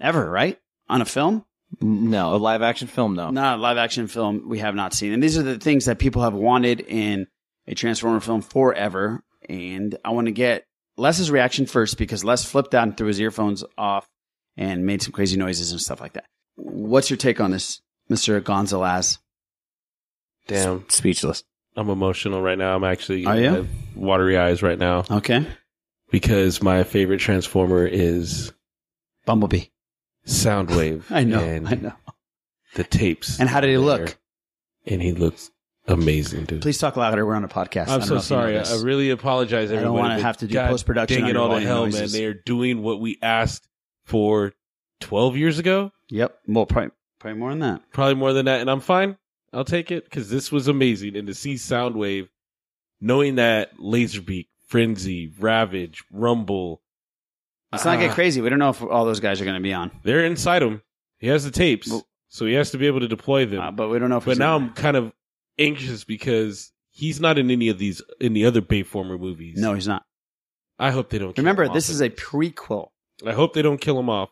ever, right? On a film?
No, a live action film, no.
Not a live action film we have not seen. And these are the things that people have wanted in a Transformer film forever. And I want to get Les's reaction first because Les flipped out and threw his earphones off and made some crazy noises and stuff like that. What's your take on this, Mr. Gonzalez?
Damn.
Speechless.
I'm emotional right now. I'm actually
Are you?
I have watery eyes right now
Okay.
because my favorite Transformer is
Bumblebee.
Soundwave.
I know.
And
I know.
the tapes.
And how did he
there.
look?
And he looks amazing, dude.
Please talk louder. We're on a podcast. I
I'm so
know you know
sorry. I, really apologize, everyone.
I don't wanna have to do post-production
Dang it all to hell,
noises.
man. They are doing what we asked for 12 years ago.
Yep. Well, probably, probably more than that.
Probably more than that. And I'm fine. I'll take it because this was amazing. And to see Soundwave, knowing that Laserbeak, Frenzy, Ravage, Rumble,
Let's not
ah,
get crazy. We don't know if all those guys are going to be on.
They're inside him. He has the tapes,
Well-
so he has to be able to deploy them.
Uh, but we don't know if
but now I'm kind of anxious because he's not in any of these in the other Bayformer movies.
No, he's not.
I hope they don't. kill
Remember, this is a prequel.
I hope they don't kill him off.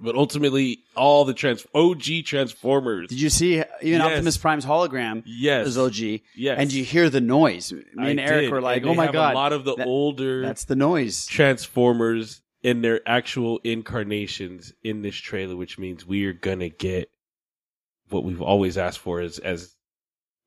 But ultimately, all the trans OG Transformers.
Did you see even
Yes.
Optimus Prime's hologram
Yes.
is OG?
Yes.
And you hear the noise. Me and
I
Eric
did,
were like, oh my God.
A lot of the
that-
older
That's the noise.
Transformers in their actual incarnations in this trailer, which means we are gonna get what we've always asked for as as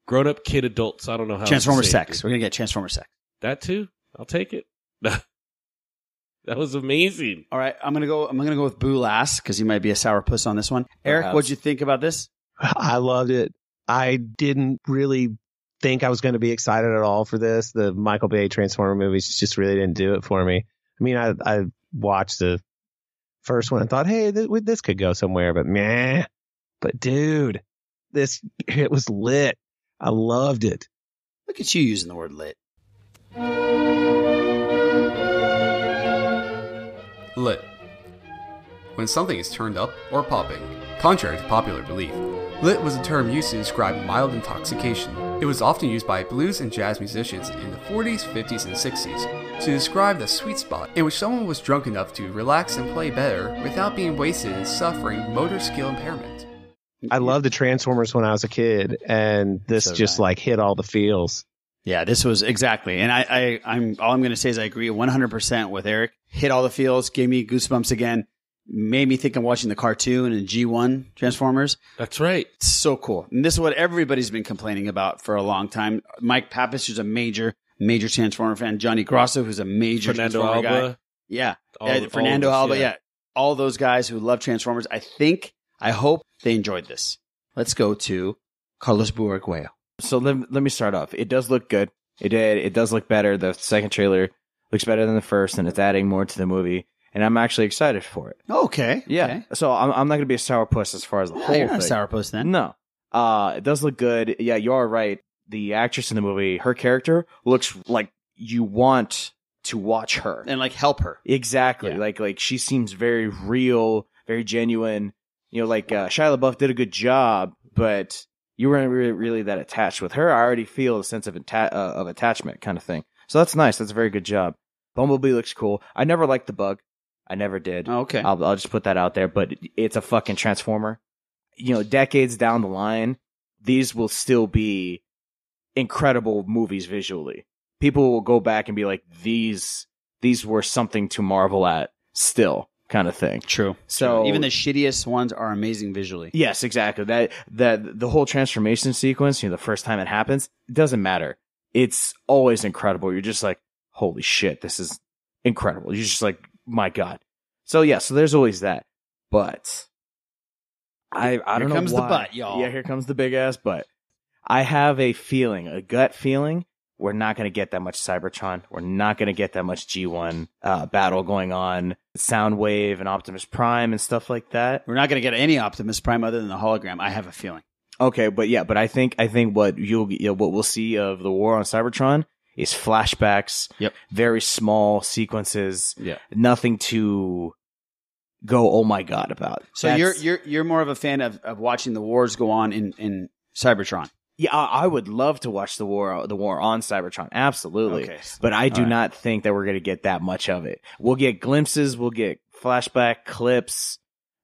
grown up kid adults. I don't know how else to
Transformer
say it,
sex.
dude.
We're going to get Transformer sex.
That too. I'll take it. that was amazing.
All right. I'm going to go, I'm going to go with Boo last because he might be a sour puss on this one. Eric,
Perhaps.
what'd you think about this?
I loved it. I didn't really think I was going to be excited at all for this. The Michael Bay Transformer movies just really didn't do it for me. I mean, I I watched the first one and thought, hey, th- this could go somewhere, but meh. But dude, this it was lit. I loved it.
Look at you using the word lit.
Lit. When something is turned up or popping, contrary to popular belief,
Lit was a term used to describe mild intoxication. It was often used by blues and jazz musicians in the 40s, 50s, and 60s to describe the sweet spot in which someone was drunk enough to relax and play better without being wasted and suffering motor skill impairment.
I loved the Transformers when I was a kid, and this
So
just
did
like hit all the feels.
Yeah, this was exactly, and I, I, I'm all I'm going to say is I agree 100 percent with Eric. Hit all the feels, gave me goosebumps again. Made me think I'm watching the cartoon and G1 Transformers.
That's right.
It's so cool. And this is what everybody's been complaining about for a long time. Mike Pappas, who's a major, major Transformer fan. Johnny Grosso, who's a major
Fernando
Transformer
Alba.
guy. Yeah.
All-
Yeah, Fernando
of us,
Alba.
yeah.
Yeah. All those guys who love Transformers. I think, I hope they enjoyed this. Let's go to Carlos Buarguello.
So let, let me start off. It does look good. It did. It does look better. The second trailer looks better than the first, and it's adding more to the movie. And I'm actually excited for it.
Okay.
Yeah.
okay.
So I'm, I'm not going to be a sourpuss as far as the
Yeah,
whole
you're not a
thing.
sourpuss then.
No. Uh, it does look good. Yeah, you are right. The actress in the movie, her character looks like you want to watch her
and like help her.
Exactly. Like like she seems very real, very genuine. You know, like uh, Shia LaBeouf did a good job, but you weren't really, really that attached with her. I already feel a sense of atta- uh, of attachment, kind of thing. So that's nice. That's a very good job. Bumblebee looks cool. I never liked the bug. I never did.
Okay.
I'll, I'll just put that out there. But it's a fucking transformer. You know, decades down the line, these will still be incredible movies visually. People will go back and be like, these these were something to marvel at still, kind of thing.
True.
So
even the shittiest ones are amazing visually.
Yes, exactly. That that the whole transformation sequence, you know, the first time it happens, it doesn't matter. It's always incredible. You're just like, holy shit, this is incredible. You're just like, my god. So yeah, so there's always that. But I I don't know
comes the butt, y'all.
Yeah, here comes the big ass butt. I have a feeling, a gut feeling, we're not going to get that much Cybertron. We're not going to get that much G1 uh, battle going on. Soundwave and Optimus Prime and stuff like that.
We're not going to get any Optimus Prime other than the hologram. I have a feeling.
Okay, but yeah, but I think I think what you'll you know, what we'll see of the war on Cybertron is flashbacks.
Yep.
Very small sequences.
Yeah.
Nothing to go oh my god about.
So
That's-
you're you're you're more of a fan of, of watching the wars go on in in Cybertron.
Yeah, I, would love to watch the war the war on Cybertron. Absolutely.
Okay.
But I do
right.
not think that we're going to get that much of it. We'll get glimpses, we'll get flashback clips,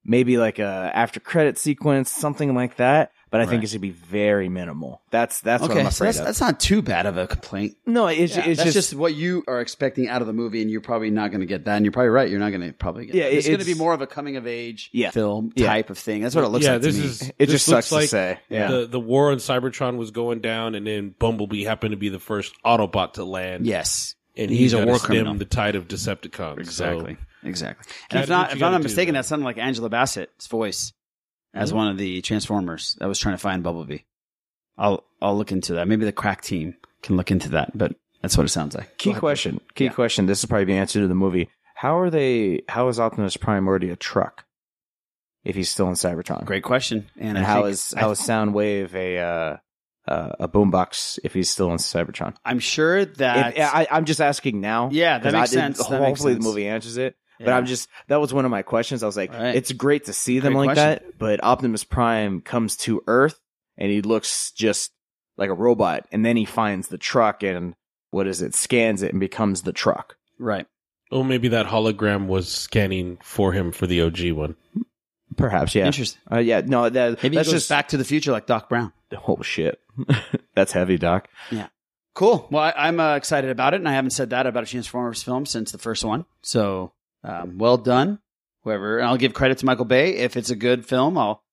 maybe like a after credit sequence, something like that. But I think
Right.
it's going to be very minimal. That's that's what I'm
so
afraid
that's
of.
that's not too bad of a complaint.
no, it's,
Yeah,
it's
that's
just
just, what you are expecting out of the movie, and you're probably not going to get that. And you're probably right. You're not going to probably get.
Yeah,
that. it's,
it-
going to be
it's-
more of a coming of age
Yeah.
film
Yeah.
type of thing. That's what it looks
yeah,
like
this
to me.
is
It
this
just
looks
sucks to
like
say. Yeah.
The the war on Cybertron was going down, and then Bumblebee happened to be the first Autobot to land.
yes,
and
He's
he's
a war
to stem
criminal.
the tide of Decepticons.
Exactly.
So,
Exactly.
Gotta
And if
do
not,
you
if I'm
gotta
not
do,
mistaken,
man.
that sounded like Angela Bassett's voice as
Mhm.
one of the Transformers that was trying to find Bumblebee. I'll I'll look into that. Maybe the crack team can look into that, but that's what it sounds like.
Key question. Key question. This is probably the answer to the movie. How are they? How is Optimus Prime already a truck? If he's still in Cybertron,
Great question. And,
And,
I
how
think-
is
I-
how is Soundwave a uh, uh, a boombox if he's still in Cybertron?
I'm sure that
If- I, I'm just asking now.
Yeah, that
'cause
makes
I didn't-
sense. That makes
hopefully,
sense.
the movie answers it. But I'm just that was one of my questions. I was like,
Right.
it's great to see them
Great
like
question.
that, but Optimus Prime comes to Earth and he looks just like a robot, and then he finds the truck and what is it? Scans it and becomes the truck.
right.
oh, maybe that hologram was scanning for him for the OG one.
Perhaps, yeah.
Interesting.
Uh, yeah, no, that,
Maybe
that's
he goes
just
back to the future like Doc Brown.
Oh shit, that's heavy, Doc.
Yeah. Cool. Well, I, I'm uh, excited about it, and I haven't said that about a Transformers film since the first one. So, um, well done, whoever. And I'll give credit to Michael Bay. If it's a good film, I'll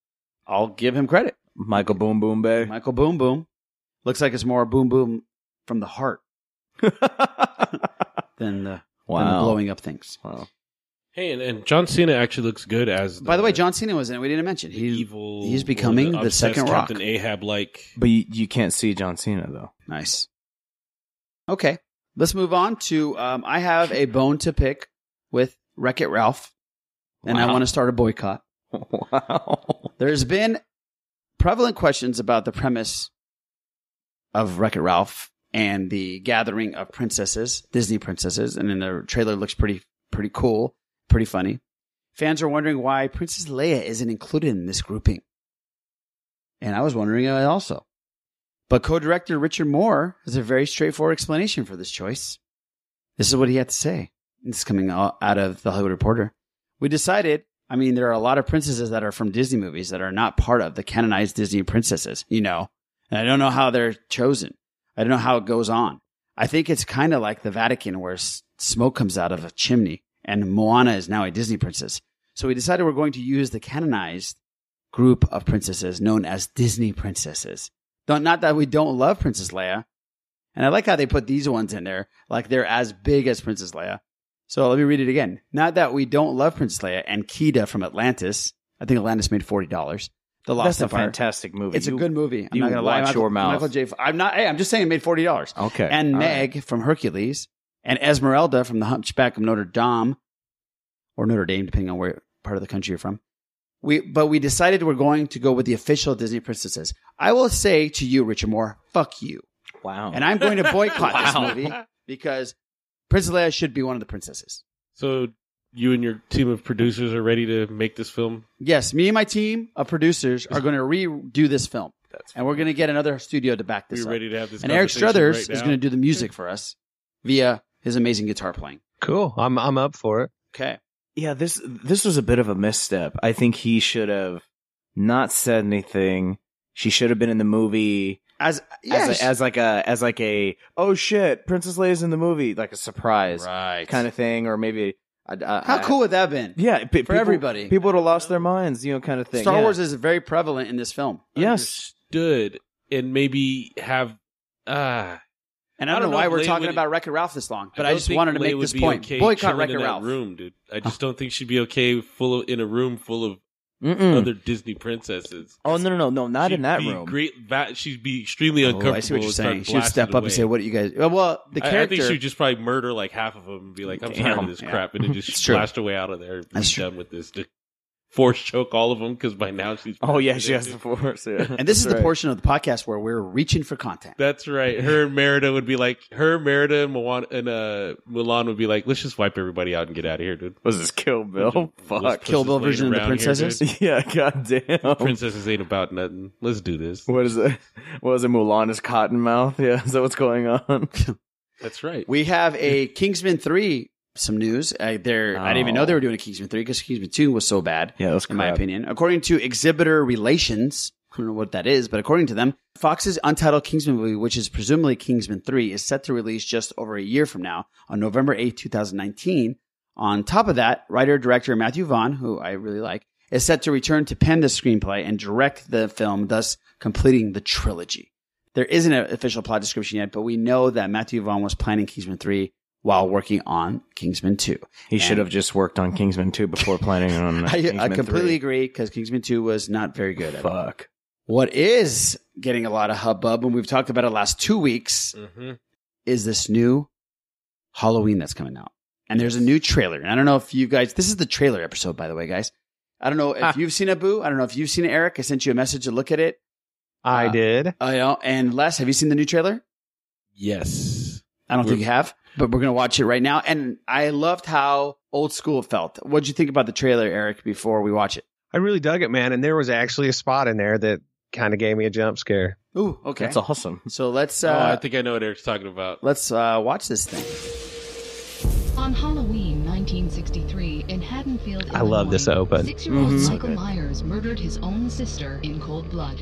I'll give him credit.
Michael Boom Boom Bay.
Michael Boom Boom. Looks like it's more boom boom from the heart than the, than the blowing up things.
Wow.
Hey, and, and John Cena actually looks good as.
By the way, John Cena was in it. We didn't mention. He,
evil.
he's becoming
or
the second Rock.
Captain Ahab like.
But you, you can't see John Cena though.
Nice. Okay, let's move on to. Um, I have a bone to pick with Wreck It Ralph, and I want to start a boycott.
wow.
There's been prevalent questions about the premise of Wreck It Ralph and the gathering of princesses, Disney princesses, and then the trailer looks pretty pretty cool, pretty funny. Fans are wondering why Princess Leia isn't included in this grouping. And I was wondering it also. But co director Richard Moore has a very straightforward explanation for this choice. This is what he had to say. Is coming out of the Hollywood Reporter. We decided, I mean, there are a lot of princesses that are from Disney movies that are not part of the canonized Disney princesses, you know. And I don't know how they're chosen. I don't know how it goes on. I think it's kind of like the Vatican where smoke comes out of a chimney and Moana is now a Disney princess. So we decided we're going to use the canonized group of princesses known as Disney princesses. Don't, not that we don't love Princess Leia. And I like how they put these ones in there, like they're as big as Princess Leia. So let me read it again. Not that we don't love Princess Leia and Kida from Atlantis. I think Atlantis made forty dollars. The Lost
That's a fantastic movie.
It's
You-
a good movie. I'm
you
not gonna lie.
watch
Michael,
your mouth.
Michael J. I'm not. Hey, I'm just saying it made forty dollars.
Okay.
And
All
Meg from Hercules and Esmeralda from The Hunchback of Notre Dame, or Notre Dame, depending on where part of the country you're from. We, but we decided we're going to go with the official Disney princesses. I will say to you, Richard Moore, fuck you.
Wow.
And I'm going to boycott
Wow.
this movie because Princess Leia should be one of the princesses.
So you and your team of producers are ready to make this film?
Yes, me and my team of producers are going to redo this film. and we're going to get another studio to back this
We're
up.
ready to have this
And Eric
conversation
Struthers
right
is
now.
going to do the music for us via his amazing guitar playing.
Cool. I'm I'm up for it.
Okay.
Yeah, this this was a bit of a misstep. I think he should have not said anything. She should have been in the movie
as
as, a, as like a as like a oh shit, Princess Leia's in the movie, like a surprise
right.
kind of thing, or maybe I, I,
How
I-
cool would that have been?
Yeah, pe-
for
people-
everybody.
People would have lost their minds, you know, kind of thing.
Star
yeah.
Wars is very prevalent in this film.
yes,
Understood. And maybe have ah.
And I don't, know why we're
Leia
talking
would-
about Wreck-It Ralph this long, but I,
don't
just wanted to
Leia
make this point.
Okay
Boycott
chilling
Wreck-It Ralph.
room, dude. I just don't think she'd be okay full of, in a room full of
Mm-mm.
other Disney princesses.
Oh no, no, no, no, not in
She'd
that
be
room.
Great, va- she'd be extremely
Oh,
uncomfortable.
I see what you're
and start
saying. She would
blasting
step up
away.
and say, "What do you guys?" Well, the
I- I,
character.
think she would just probably murder like half of them and be like, "I'm tired
Damn.
of this
Yeah.
crap," and then
It's
just
true.
blast away out of there. and Be
That's true.
done with this. Just force choke all of them because by now she's.
Oh yeah, she has the force. Yeah.
and this is
That's
the
right.
portion of the podcast where we're reaching for content.
That's right. Her and Merida would be like, her, Merida, and Moana, and uh, Mulan would be like, let's just wipe everybody out and get out of here, dude.
Was this Kill Bill? Fuck.
Kill Bill version of the
around here,
princesses?
dude.
yeah, goddamn.
Princesses ain't about nothing. Let's do this.
What is it? What is it? Mulan is Cottonmouth. Yeah, is that what's going on?
That's right.
We have a Kingsman three. Some news. Uh, there, I didn't even know they were doing a Kingsman three because Kingsman two was so bad.
Yeah, that's
in my opinion. According to Exhibitor Relations, I don't know what that is, but according to them, Fox's untitled Kingsman movie, which is presumably Kingsman 3, is set to release just over a year from now on November 8th, 2019. On top of that, writer director Matthew Vaughn, who I really like, is set to return to pen the screenplay and direct the film, thus completing the trilogy. There isn't an official plot description yet, but we know that Matthew Vaughn was planning Kingsman 3 while working on Kingsman 2.
He
And-
should have just worked on Kingsman 2 before planning on
I,
Kingsman
I completely
3.
agree because Kingsman 2 was not very good at all.
Fuck.
What is getting a lot of hubbub, and we've talked about it last two weeks,
Mm-hmm.
is this new Halloween that's coming out. And there's a new trailer. And I don't know if you guys, this is the trailer episode, by the way, guys. I don't know if
Ah.
you've seen it, Boo. I don't know if you've seen it, Eric. I sent you a message to look at it.
I
Uh,
did.
I know. And Les, have you seen the new trailer?
Yes.
I don't think
We're-
you have, but we're going to watch it right now. And I loved how old school it felt. What'd you think about the trailer, Eric, before we watch it?
I really dug it, man. And there was actually a spot in there that kind of gave me a jump scare.
Ooh, okay.
That's awesome.
So let's uh,
oh, I think I know what Eric's talking about.
let's uh, watch this thing.
On Halloween 1963 in Haddonfield,
I love this open.
Six-year-old
Mhm.
Michael. Myers murdered his own sister in cold blood.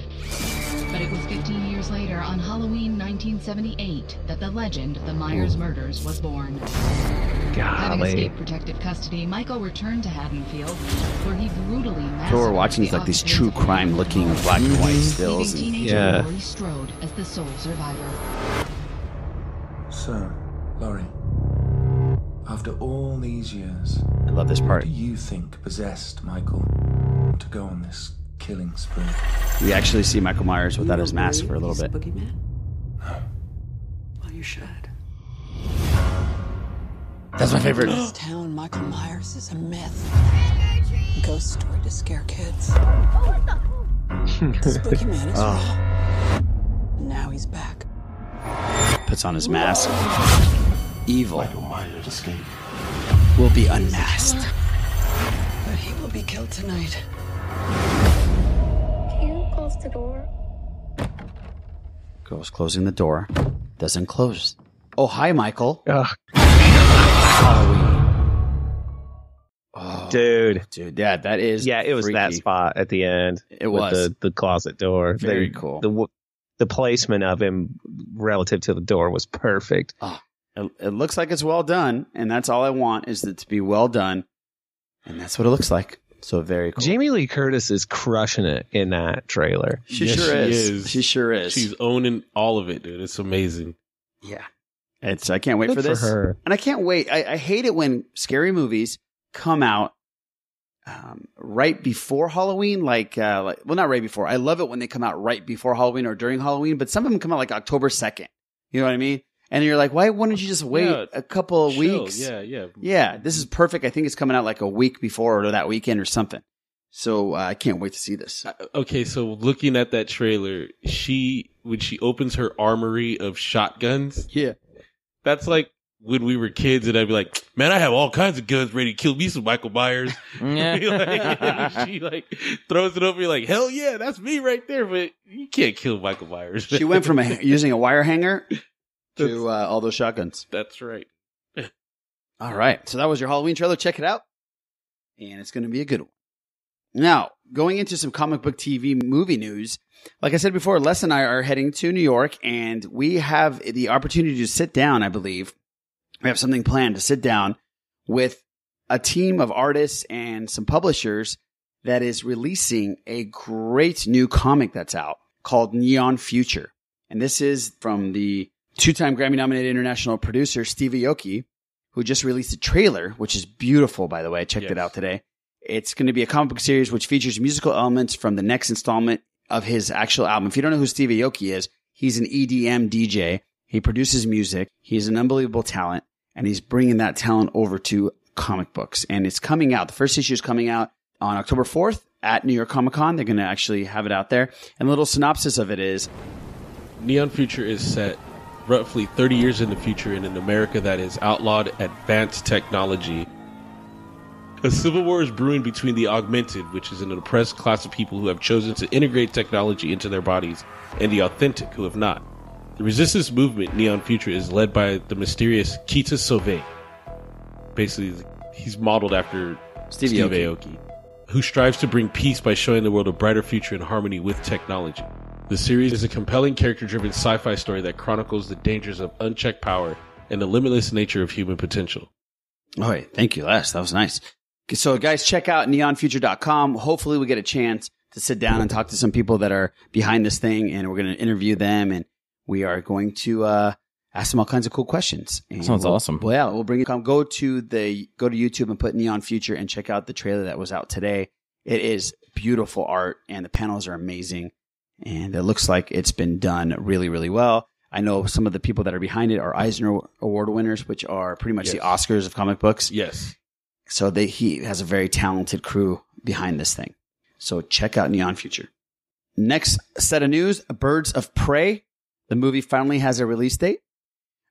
But it was 15 years later, on Halloween 1978, that the legend of the Myers murders was born. Having
Golly.
escaped protective custody, Michael returned to Haddonfield, where he brutally massacred
So what we're watching is
the
like these true crime looking black and white stills. And,
Yeah.
Laurie Strode as the sole survivor.
So, Laurie, after all these years,
I love this part.
what
part.
do you think possessed Michael to go on this killing spree?
We actually see Michael Myers without his mask for a little bit.
Well, you should.
That's my favorite.
This town, Michael Myers is a myth. A ghost story to scare kids. The spooky man is
Oh.
real. Now he's back.
Puts on his mask. Evil
Michael Myers escaped.
Will be unmasked.
But he will be killed tonight.
Can't go
close the door.
Girl's closing the door. Doesn't close. Oh, hi, Michael.
dude, oh,
dude, yeah, that is
yeah. It was that spot at the end.
It
with
was.
the the closet door.
Very
The-
cool.
The the placement of him relative to the door was perfect.
Oh, it, it looks like it's well done, and that's all I want is it to be well done, and that's what it looks like. So very cool.
Jamie Lee Curtis is crushing it in that trailer.
She
Yes,
sure
she
is.
is.
She sure is.
She's owning all of it, dude. It's amazing.
Yeah. It's I can't wait
Good
for
for
this.
her.
And I can't wait. I, I hate it when scary movies come out um, right before Halloween. Like, uh, like, well, not right before. I love it when they come out right before Halloween or during Halloween. But some of them come out like October second. You know what I mean? And you're like, why wouldn't you just wait
Yeah,
a couple of
chill.
weeks?
Yeah, yeah.
Yeah, this is perfect. I think it's coming out like a week before or that weekend or something. So uh, I can't wait to see this.
Okay, so looking at that trailer, she when she opens her armory of shotguns,
yeah,
that's like when we were kids, and I'd be like, "Man, I have all kinds of guns ready to kill me some Michael Myers."
Yeah.
Like, she like throws it over, you're like, "Hell yeah, that's me right there!" But you can't kill Michael Myers.
She went from a, using a wire hanger to uh, all those shotguns.
That's right.
All right. So that was your Halloween trailer. Check it out. And it's going to be a good one. Now, going into some comic book TV movie news. Like I said before, Les and I are heading to New York and we have the opportunity to sit down, I believe. We have something planned to sit down with a team of artists and some publishers that is releasing a great new comic that's out called Neon Future. And this is from the two-time Grammy nominated international producer Steve Aoki, who just released a trailer, which is beautiful, by the way. I checked it out today. It's going to be a comic book series which features musical elements from the next installment of his actual album. If you don't know who Steve Aoki is, he's an EDM DJ. He produces music. He's an unbelievable talent, and he's bringing that talent over to comic books. And it's coming out. The first issue is coming out on October 4th at New York Comic Con. They're going to actually have it out there. And a little synopsis of it is
Neon Future is set roughly 30 years in the future in an America that is outlawed advanced technology. A civil war is brewing between the augmented, which is an oppressed class of people who have chosen to integrate technology into their bodies, and the authentic, who have not. The resistance movement, Neon Future, is led by the mysterious Kita Sovee. Basically, he's modeled after
Steve
Steve
Aoki.
Aoki, who strives to bring peace by showing the world a brighter future in harmony with technology. The series is a compelling character driven sci fi story that chronicles the dangers of unchecked power and the limitless nature of human potential.
All right. Thank you, Les. That was nice. So, guys, check out neonfuture.com. Hopefully, we get a chance to sit down and talk to some people that are behind this thing, and we're going to interview them, and we are going to uh, ask them all kinds of cool questions. And
Sounds
we'll-
awesome.
Well, yeah, we'll bring it. Come, go to the go to YouTube and put Neon Future and check out the trailer that was out today. It is beautiful art, and the panels are amazing, and it looks like it's been done really, really well. I know some of the people that are behind it are Eisner Award winners, which are pretty much the Oscars of comic books.
Yes.
So they, he has a very talented crew behind this thing. So check out Neon Future. Next set of news, Birds of Prey. The movie finally has a release date.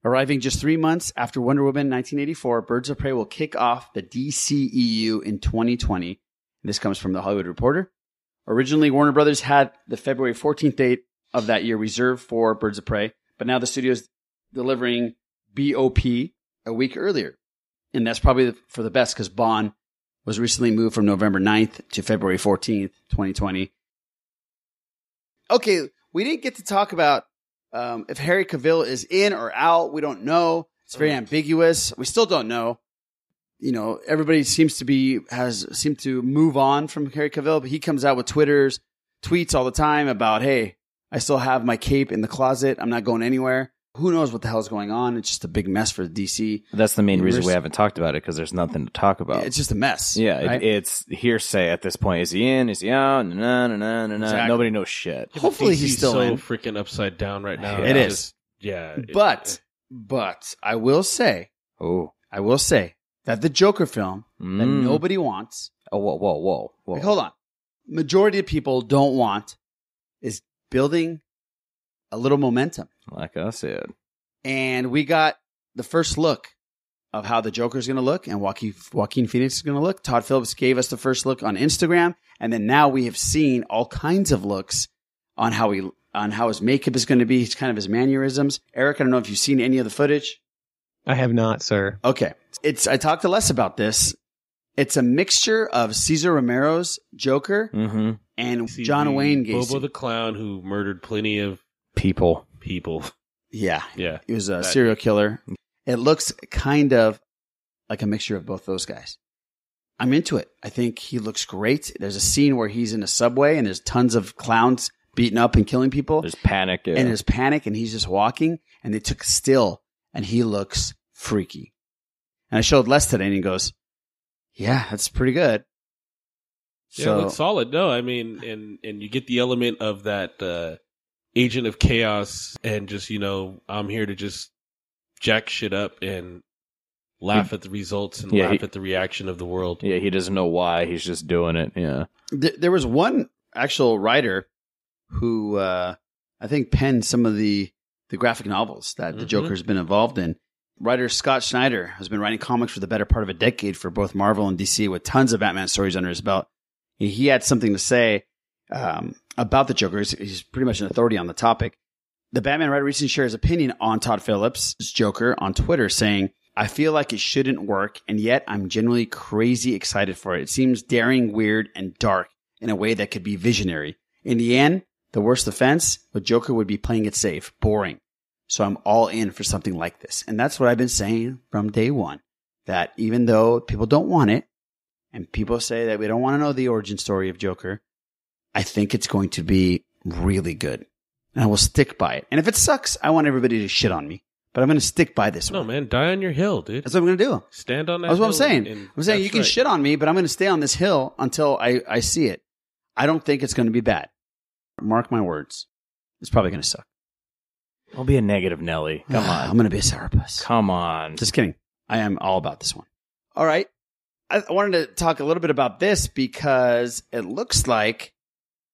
Arriving just three months after Wonder Woman 1984, Birds of Prey will kick off the DCEU in 2020. This comes from the Hollywood Reporter. Originally, Warner Brothers had the February 14th date of that year reserved for Birds of Prey, but now the studio is delivering BOP a week earlier. And that's probably for the best because Bond was recently moved from November 9th to February 14th, 2020. Okay, we didn't get to talk about um, if Harry Cavill is in or out. We don't know. It's very ambiguous. We still don't know. You know, everybody seems to be has seemed to move on from Harry Cavill, but he comes out with Twitter's tweets all the time about, "Hey, I still have my cape in the closet. I'm not going anywhere." Who knows what the hell's going on? It's just a big mess for DC.
That's the main reason we haven't talked about it because there's nothing to talk about.
It's just a mess.
yeah, it- it's hearsay at this point. Is he in? Is he out? No, no, no, no, no.
Exactly.
Nobody knows shit.
Hopefully he's
DC's
still
so
in.
freaking upside down right now. It's just- yeah. it-
But but I will say,
oh,
I will say that the Joker film that
Mm.
nobody wants.
Oh, whoa, whoa, whoa, whoa.
Like, hold on, majority of people don't want is building a little momentum,
Like I said,
and we got the first look of how the Joker is going to look and Joaquin, Joaquin Phoenix is going to look. Todd Phillips gave us the first look on Instagram, and then now we have seen all kinds of looks on how he on how his makeup is going to be. Kind of his mannerisms. Eric, I don't know if you've seen any of the footage.
I have not, sir.
Okay, it's I talked to Les about this. It's a mixture of Cesar Romero's Joker
Mm-hmm.
and
See,
John
the
Wayne Gacy.
Bobo the clown who murdered plenty of
People.
people.
Yeah,
Yeah.
he was a
That-
serial killer. It looks kind of like a mixture of both those guys. I'm into it. I think he looks great. There's a scene where he's in a subway and there's tons of clowns beating up and killing people.
There's panic. Yeah.
and there's panic and he's just walking and they took still and he looks freaky. And I showed Les today and he goes, yeah, that's pretty good.
Yeah, it looks solid. No, I mean, and and you get the element of that uh, agent of chaos, and just you know, I'm here to just jack shit up and laugh at the results and
Yeah,
laugh
he-
at the reaction of the world.
yeah, he doesn't know why. He's just doing it. Yeah.
Th- there was one actual writer who uh, I think penned some of the the graphic novels that the
Mhm.
Joker's been involved in. Writer Scott Snyder has been writing comics for the better part of a decade for both Marvel and DC with tons of Batman stories under his belt. He- had something to say um, about the Joker. He's, he's pretty much an authority on the topic. The Batman writer recently shared his opinion on Todd Phillips' Joker on Twitter, saying, I feel like it shouldn't work, and yet I'm genuinely crazy excited for it. It seems daring, weird, and dark in a way that could be visionary. In the end, the worst offense, the Joker would be playing it safe, boring. So I'm all in for something like this. And that's what I've been saying from day one. That even though people don't want it, and people say that we don't want to know the origin story of Joker, I think it's going to be really good. And I will stick by it. And if it sucks, I want everybody to shit on me. But I'm going to stick by this
No,
one.
No, man, die on your hill, dude.
That's what I'm going to do.
Stand on that.
That's what I'm saying.
and-
I'm saying you can
right.
shit on me, but I'm going to stay on this hill until I, I see it. I don't think it's going to be bad. Mark my words. It's probably going to suck.
Don't be a negative Nelly. Come ah, on.
I'm going to be a sourpuss.
Come on.
Just kidding. I am all about this one. All right. I I wanted to talk a little bit about this because it looks like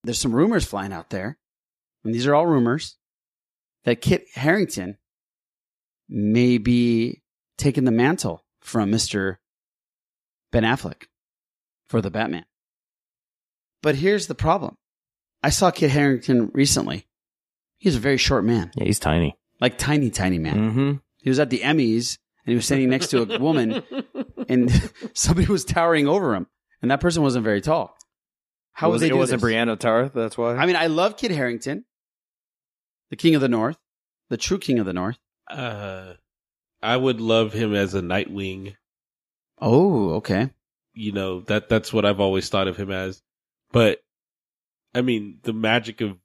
there's some rumors flying out there, and these are all rumors, that Kit Harington may be taking the mantle from Mr. Ben Affleck for the Batman. But here's the problem. I saw Kit Harington recently. He's a very short man.
Yeah, he's tiny.
Like tiny, tiny man.
Mm-hmm.
He was at the Emmys and he was standing next to a woman and somebody was towering over him. And that person wasn't very tall. How
it
would
was,
they
it wasn't
this?
Brienne of Tarth. That's why.
I mean, I love Kit Harington, the king of the North, the true king of the North.
Uh, I would love him as a Nightwing.
Oh, okay.
You know that that's what I've always thought of him as. But I mean, the magic of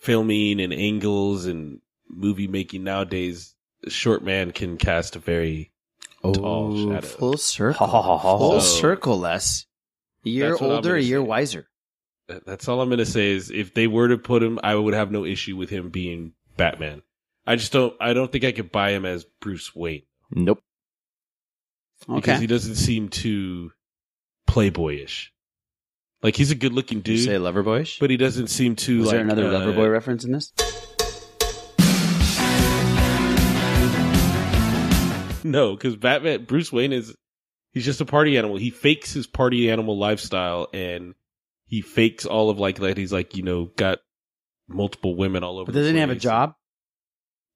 filming and angles and movie making nowadays, a short man can cast a very oh, tall
Oh,
shadow.
full circle. Full
So-
circle, less. A year
That's what I'm
older, a
gonna
year
say.
wiser.
That- That's all I'm gonna say is if they were to put him, I would have no issue with him being Batman. I just don't. I don't think I could buy him as Bruce Wayne
Nope.
because
Okay.
he doesn't seem too playboyish. Like he's a good looking
Did you
dude,
say Loverboyish?
but he doesn't seem to
Was
like
there another
uh,
Loverboy reference in this?
No, because Batman, Bruce Wayne is he's just a party animal. He fakes his party animal lifestyle, and he fakes all of like that. He's like you know got multiple women all over.
But doesn't he have a job?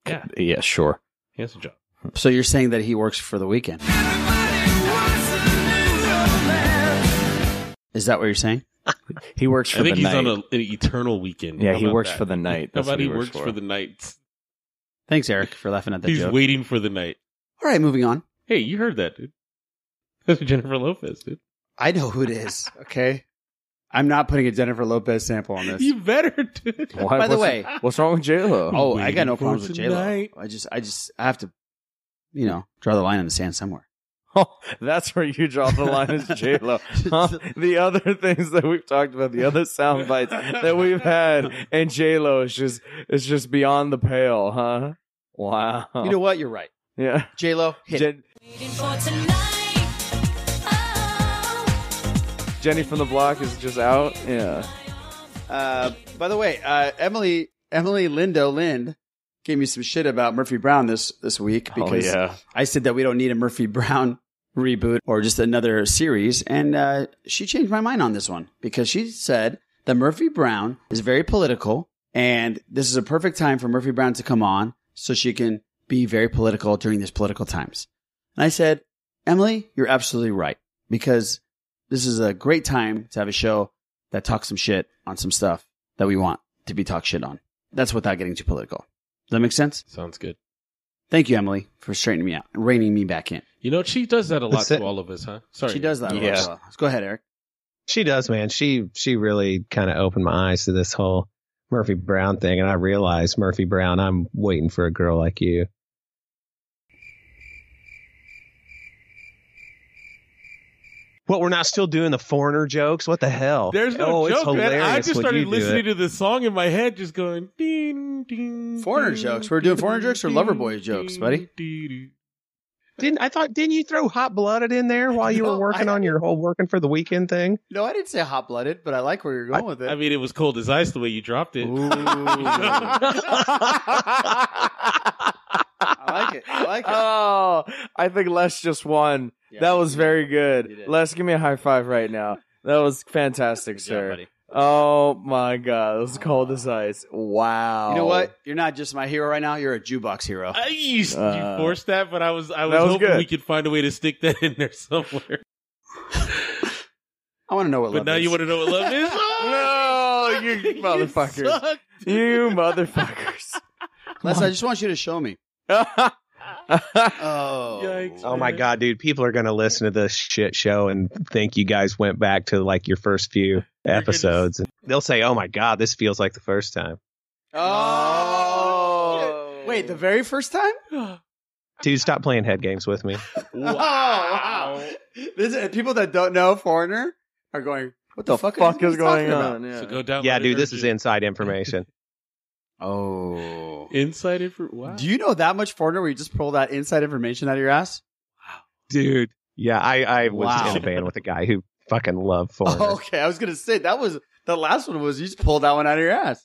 Yeah,
Yeah, sure.
he has a job.
So you're saying that he works for the weekend? Is that what you're saying?
He works for the night.
I think
the
he's
night.
on a, an eternal weekend.
Yeah,
How
he
about
works
that?
for the night.
How
That's
about
what
he
he works
works
for.
for the night?
Thanks, Eric, for laughing at that
He's
joke.
waiting for the night.
All right, moving on.
Hey, you heard that, dude? That's Jennifer Lopez, dude.
I know who it is. Okay, I'm not putting a Jennifer Lopez sample on this.
You better, dude.
Why-
By the
what's-
way,
what's wrong with J Lo?
oh, I got no
Waiting for
problems with J Lo.
tonight.
I just, I just, I have to, you know, draw the line in the sand somewhere.
Oh, that's where you draw the line as J Lo. Huh? The other things that we've talked about, the other sound bites that we've had, and J Lo is just it's just beyond the pale, huh? Wow.
You know what? You're right.
Yeah.
J Lo, hit it.
Jen- Jenny from the Block is just out. Yeah.
Uh, by the way, uh, Emily Emily Lindo Lind gave me some shit about Murphy Brown this this week
Oh,
because
yeah.
I said that we don't need a Murphy Brown reboot or just another series, and uh, she changed my mind on this one because she said that Murphy Brown is very political, and this is a perfect time for Murphy Brown to come on so she can be very political during these political times. And I said, Emily, you're absolutely right because this is a great time to have a show that talks some shit on some stuff that we want to be talked shit on. That's without getting too political. Does that make sense?
Sounds good.
Thank you, Emily, for straightening me out and reining me back in.
You know, she does that a lot
it.
to all of us, huh? Sorry.
She does that. a lot
Yeah.
Let's go ahead, Eric.
She does, man. She she really kind of opened my eyes to this whole Murphy Brown thing, and I realized Murphy Brown, I'm waiting for a girl like you. What we're not still doing the foreigner jokes? What the hell?
There's no
oh,
joke,
it's hilarious
man. I just started listening to the song in my head, just going ding ding.
Foreigner
ding,
jokes. We're doing foreigner
ding,
jokes or
ding,
Loverboy jokes, buddy.
Ding, ding.
Didn't I thought? Didn't you throw hot blooded in there while you
No,
were working
I-
on your whole working for the weekend thing?
No, I didn't say hot blooded, but I like where you're going with it.
I mean, it was cold as ice the way you dropped it.
I like it. I like it.
Oh, I think Les just won.
Yeah,
that was very good. Les, give me a high five right now. That was fantastic,
Good job,
sir.
buddy.
Oh my god, it was cold as ice. Wow.
You know what? You're not just my hero right now. You're a jukebox hero.
I, you, you
Uh,
forced that, but I was I was,
was
hoping
good.
we could find a way to stick that in there somewhere.
I want to know what
But
love
now
is.
you want to know what love is?
No, you motherfuckers.
suck.
You motherfuckers.
Les, I just want you to show me. Oh,
Yikes.
Oh my god, dude! People are gonna listen to this shit show and think you guys went back to like your first few episodes, and they'll say, "Oh my god, this feels like the first time."
Oh. Wait, the very first time?
Dude, stop playing head games with me.
Oh, wow. wow. This is, people that don't know Foreigner are going, what the,
The
fuck,
fuck is
he talking
going on? Yeah.
So go down.
Yeah, dude, this is inside information.
Oh.
inside information. Wow.
Do you know that much Foreigner where you just pull that inside information out of your ass?
dude. Yeah, I I was
Wow.
in a band with a guy who fucking loved Foreigner.
Oh, okay, I was going to say, that was, the last one was you just pulled that one out of your ass.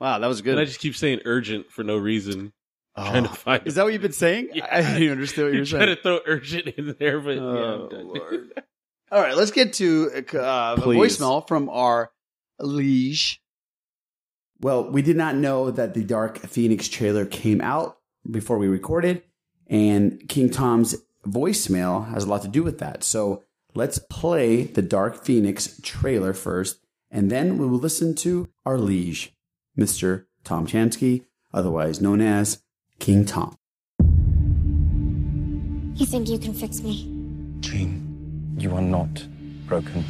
Wow, that was good.
And I just keep saying urgent for no reason.
Oh.
Trying to find.
Is that what you've been saying?
Yeah.
I didn't understand what you
You're
were
trying
saying.
to throw urgent in there, but yeah,
Oh,
I'm done.
Lord. All right, let's get to uh, a
Please.
voicemail from our liege. Well, we did not know that the Dark Phoenix trailer came out before we recorded, and King Tom's voicemail has a lot to do with that. So let's play the Dark Phoenix trailer first, and then we will listen to our liege, Mr. Tom Chansky, otherwise known as King Tom.
You think you can fix me?
Jean, you are not broken.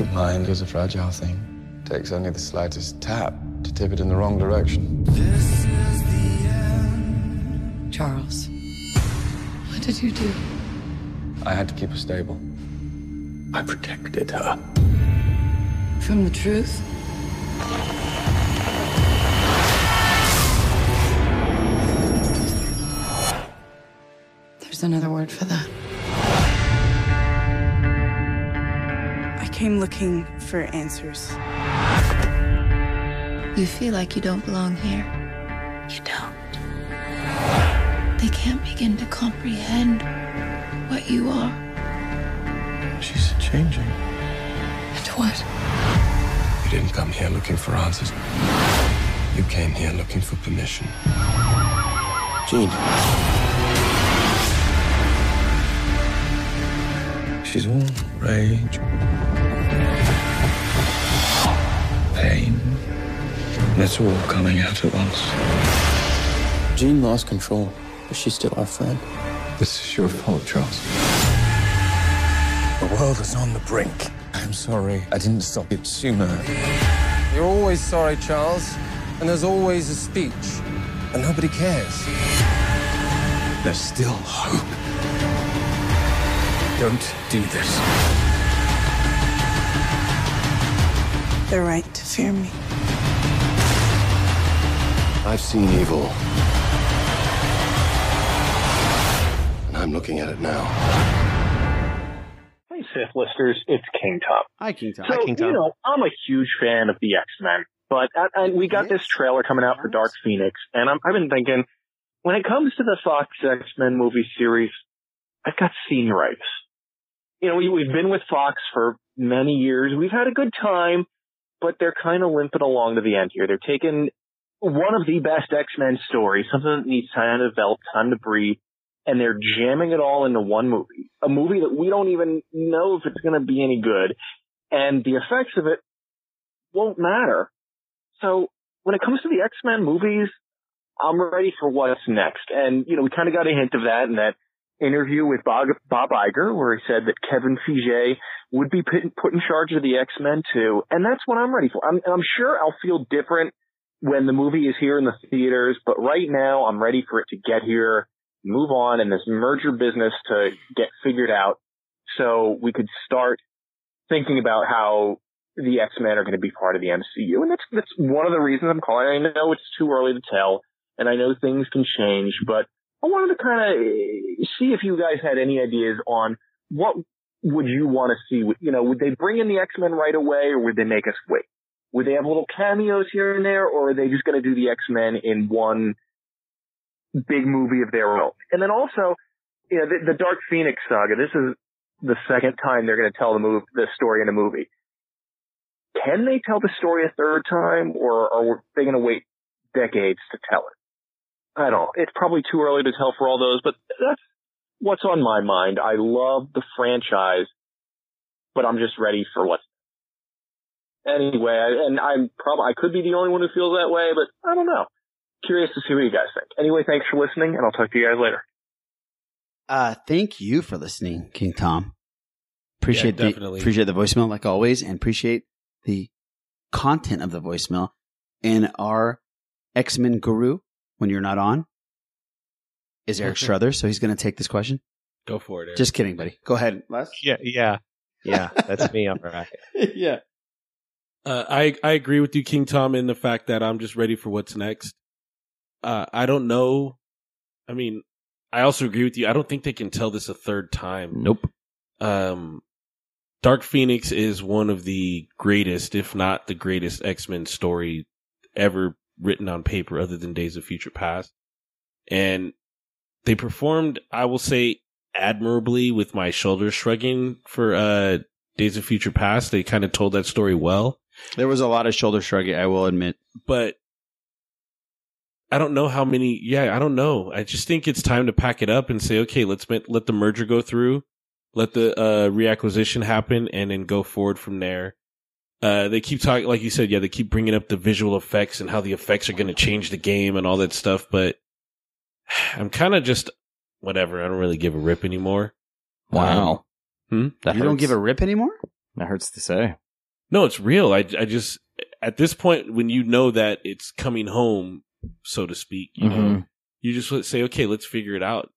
The mind is a fragile thing. Takes only the slightest tap to tip it in the wrong direction. This is the end.
Charles, what did you do?
I had to keep her stable. I protected her.
From the truth? There's another word for that.
Came looking for answers.
You feel like you don't belong here. You don't. They can't begin to comprehend what you are
She's changing.
and what.
You didn't come here looking for answers. You came here looking for permission. Jean. She's all rage, it's all coming out at once. Jean lost control, but she's still our friend. This is your fault, Charles. The world is on the brink. I'm sorry I didn't stop it sooner.
You're always sorry, Charles. And there's always a speech. And nobody cares.
There's still hope. Don't do this.
They're right to fear me.
I've seen evil. And I'm looking at it now.
Hey, Sith listeners, it's King Tom.
Hi, King Tom.
So, you know, I'm a huge fan of the X Men, but uh, and we got this trailer coming out for Dark Phoenix, and I'm, I've been thinking, when it comes to the Fox X Men movie series, I've got senioritis. You know, we, we've been with Fox for many years. We've had a good time, but they're kind of limping along to the end here. They're taking one of the best X-Men stories, something that needs time to develop, time to breathe, and they're jamming it all into one movie. A movie that we don't even know if it's going to be any good. And the effects of it won't matter. So when it comes to the X-Men movies, I'm ready for what's next. And, you know, we kind of got a hint of that in that interview with Bob, Bob Iger, where he said that Kevin Feige would be put, put in charge of the X-Men too. And that's what I'm ready for. I'm, I'm sure I'll feel different when the movie is here in the theaters, but right now I'm ready for it to get here, move on, and this merger business to get figured out so we could start thinking about how the X-Men are going to be part of the MCU. And that's, that's one of the reasons I'm calling. I know it's too early to tell and I know things can change, but I wanted to kind of eh, see if you guys had any ideas on what would you want to see? You know, would they bring in the X-Men right away or would they make us wait? Would they have little cameos here and there or are they just going to do the X-Men in one big movie of their own? And then also, you know, the, the Dark Phoenix saga, this is the second time they're going to tell the move, the story in a movie. Can they tell the story a third time or are they going to wait decades to tell it? I don't know. It's probably too early to tell for all those, but that's what's on my mind. I love the franchise, but I'm just ready for what's anyway. And I'm probably I could be the only one who feels that way, but I don't know. Curious to see what you guys think. Anyway, thanks for listening, and I'll talk to you guys later.
Uh, thank you for listening, King Tom. Appreciate
Yeah,
the appreciate the voicemail like always, and appreciate the content of the voicemail. And our X Men guru, when you're not on, is Eric Struthers, so he's going to take this question.
Go for it. Eric.
Just kidding, buddy. Go ahead, Les.
Yeah, yeah, yeah. That's me on bracket.
yeah.
Uh, I I agree with you, King Tom, in the fact that I'm just ready for what's next. Uh, I don't know. I mean, I also agree with you. I don't think they can tell this a third time.
Nope.
Um, Dark Phoenix is one of the greatest, if not the greatest, X Men story ever written on paper, other than Days of Future Past. And they performed, I will say, admirably with my shoulders shrugging for uh, Days of Future Past. They kind of told that story well.
There was a lot of shoulder shrugging, I will admit.
but I don't know how many. Yeah, I don't know. I just think it's time to pack it up and say, okay, let's ma- let the merger go through, let the uh, reacquisition happen, and then go forward from there. Uh, they keep talking, like you said, yeah, they keep bringing up the visual effects and how the effects are going to change the game and all that stuff. But I'm kind of just whatever. I don't really give a rip anymore.
Wow.
Hmm?
That
you don't give a rip anymore?
That hurts to say.
No, it's real. I, I just, at this point, when you know that it's coming home, so to speak, you know,
Mhm.
you just say, okay, let's figure it out.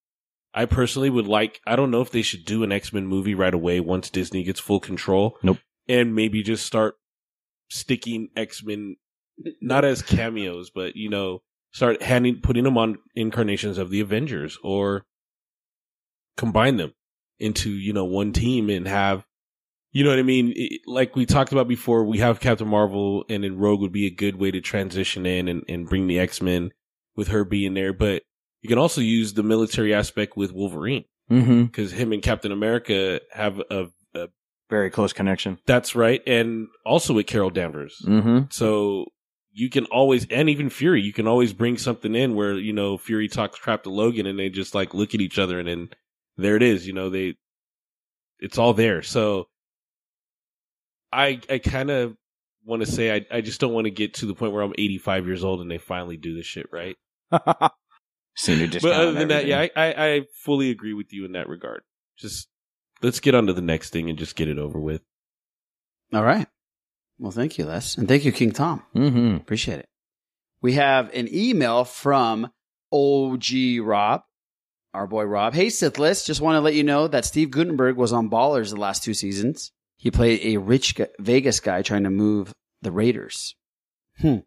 I personally would like, I don't know if they should do an X-Men movie right away once Disney gets full control.
Nope.
And maybe just start sticking X-Men, not as cameos, but, you know, start handing, putting them on incarnations of the Avengers or combine them into, you know, one team and have, you know what I mean? It- like we talked about before, we have Captain Marvel and then Rogue would be a good way to transition in and, and bring the X-Men with her being there. But you can also use the military aspect with Wolverine
Mm-hmm.
because him and Captain America have a, a,
Very close connection.
that's right. And also with Carol Danvers.
Mm-hmm.
So you can always, and even Fury, you can always bring something in where, you know, Fury talks crap to Logan and they just like look at each other and then there it is, you know, they, it's all there. So I, I kind of want to say, I, I just don't want to get to the point where I'm 85 years old and they finally do this shit right.
Senior discount.
But other than that, yeah. I, I, I fully agree with you in that regard. Just let's get on to the next thing and just get it over with.
All right. Well, thank you, Les. And thank you, King Tom.
Mm-hmm.
Appreciate it. We have an email from OG Rob, our boy Rob. Hey, Sithless. Just want to let you know that Steve Guttenberg was on Ballers the last two seasons. He played a rich Vegas guy trying to move the Raiders. Hmm.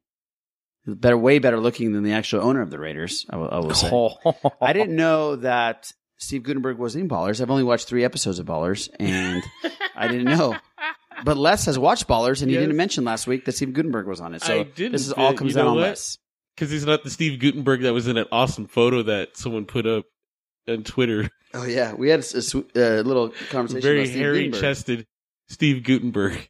Better, way better looking than the actual owner of the Raiders. I will, I will say. I didn't know that Steve Guttenberg was in Ballers. I've only watched three episodes of Ballers, and I didn't know. But Les has watched Ballers, and he didn't mention last week that Steve Guttenberg was on it. So
I didn't,
this is all comes
you know
down on? Les.
Because he's not the Steve Guttenberg that was in that awesome photo that someone put up on Twitter.
Oh yeah, we had a little conversation.
Very hairy
Guttenberg.
chested Steve Guttenberg.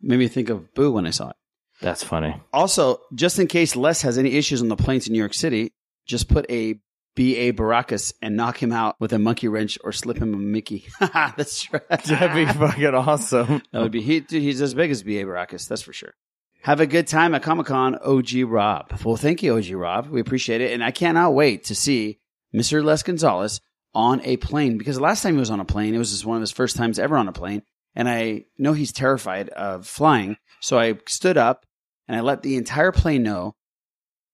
Made me think of Boo when I saw it.
That's funny.
Also, just in case Les has any issues on the planes in New York City, just put a B.A. Baracus and knock him out with a monkey wrench or slip him a Mickey. that's right.
That'd be fucking awesome.
That would be he. Dude, he's as big as B.A. Baracus, that's for sure. Have a good time at Comic Con, OG Rob. Well, thank you, OG Rob. We appreciate it, and I cannot wait to see Mr. Les Gonzalez on a plane because the last time he was on a plane, it was just one of his first times ever on a plane, and I know he's terrified of flying, so I stood up and I let the entire plane know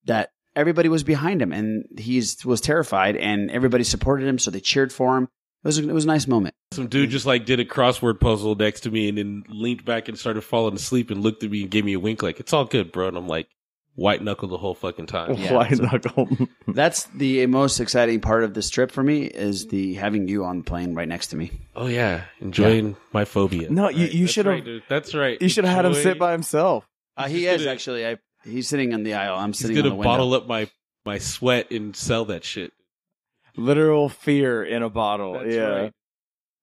that everybody was behind him, and he was terrified, and everybody supported him, so they cheered for him. It was it was a nice moment.
Some dude just like did a crossword puzzle next to me and then leaned back and started falling asleep and looked at me and gave me a wink like, it's all good, bro. And I'm like, white knuckle the whole fucking time.
White knuckle.
That's the most exciting part of this trip for me is the having you on the plane right next to me.
Oh yeah, enjoying my phobia.
No, you, you should have.
right. That's right.
You should have had him sit by himself.
Uh, he is actually. I, he's sitting in the aisle. I'm
He's
sitting on
gonna
the window.
bottle up my my sweat and sell that shit.
Literal fear in a bottle.
That's
yeah.
right.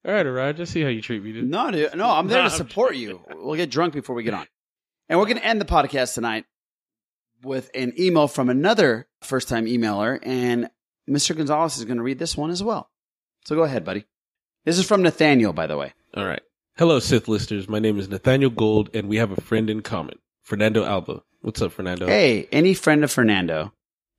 All right, Iraj, just see how you treat me, dude.
No, dude, no, I'm there
Nah,
to
I'm
support you. We'll get drunk before we get on, and we're going to end the podcast tonight with an email from another first-time emailer, and Mr. Gonzalez is going to read this one as well. So go ahead, buddy. This is from Nathaniel, by the way.
All right. Hello, Sith listeners. My name is Nathaniel Gold, and we have a friend in common, Fernando Alba. What's up, Fernando?
Hey, any friend of Fernando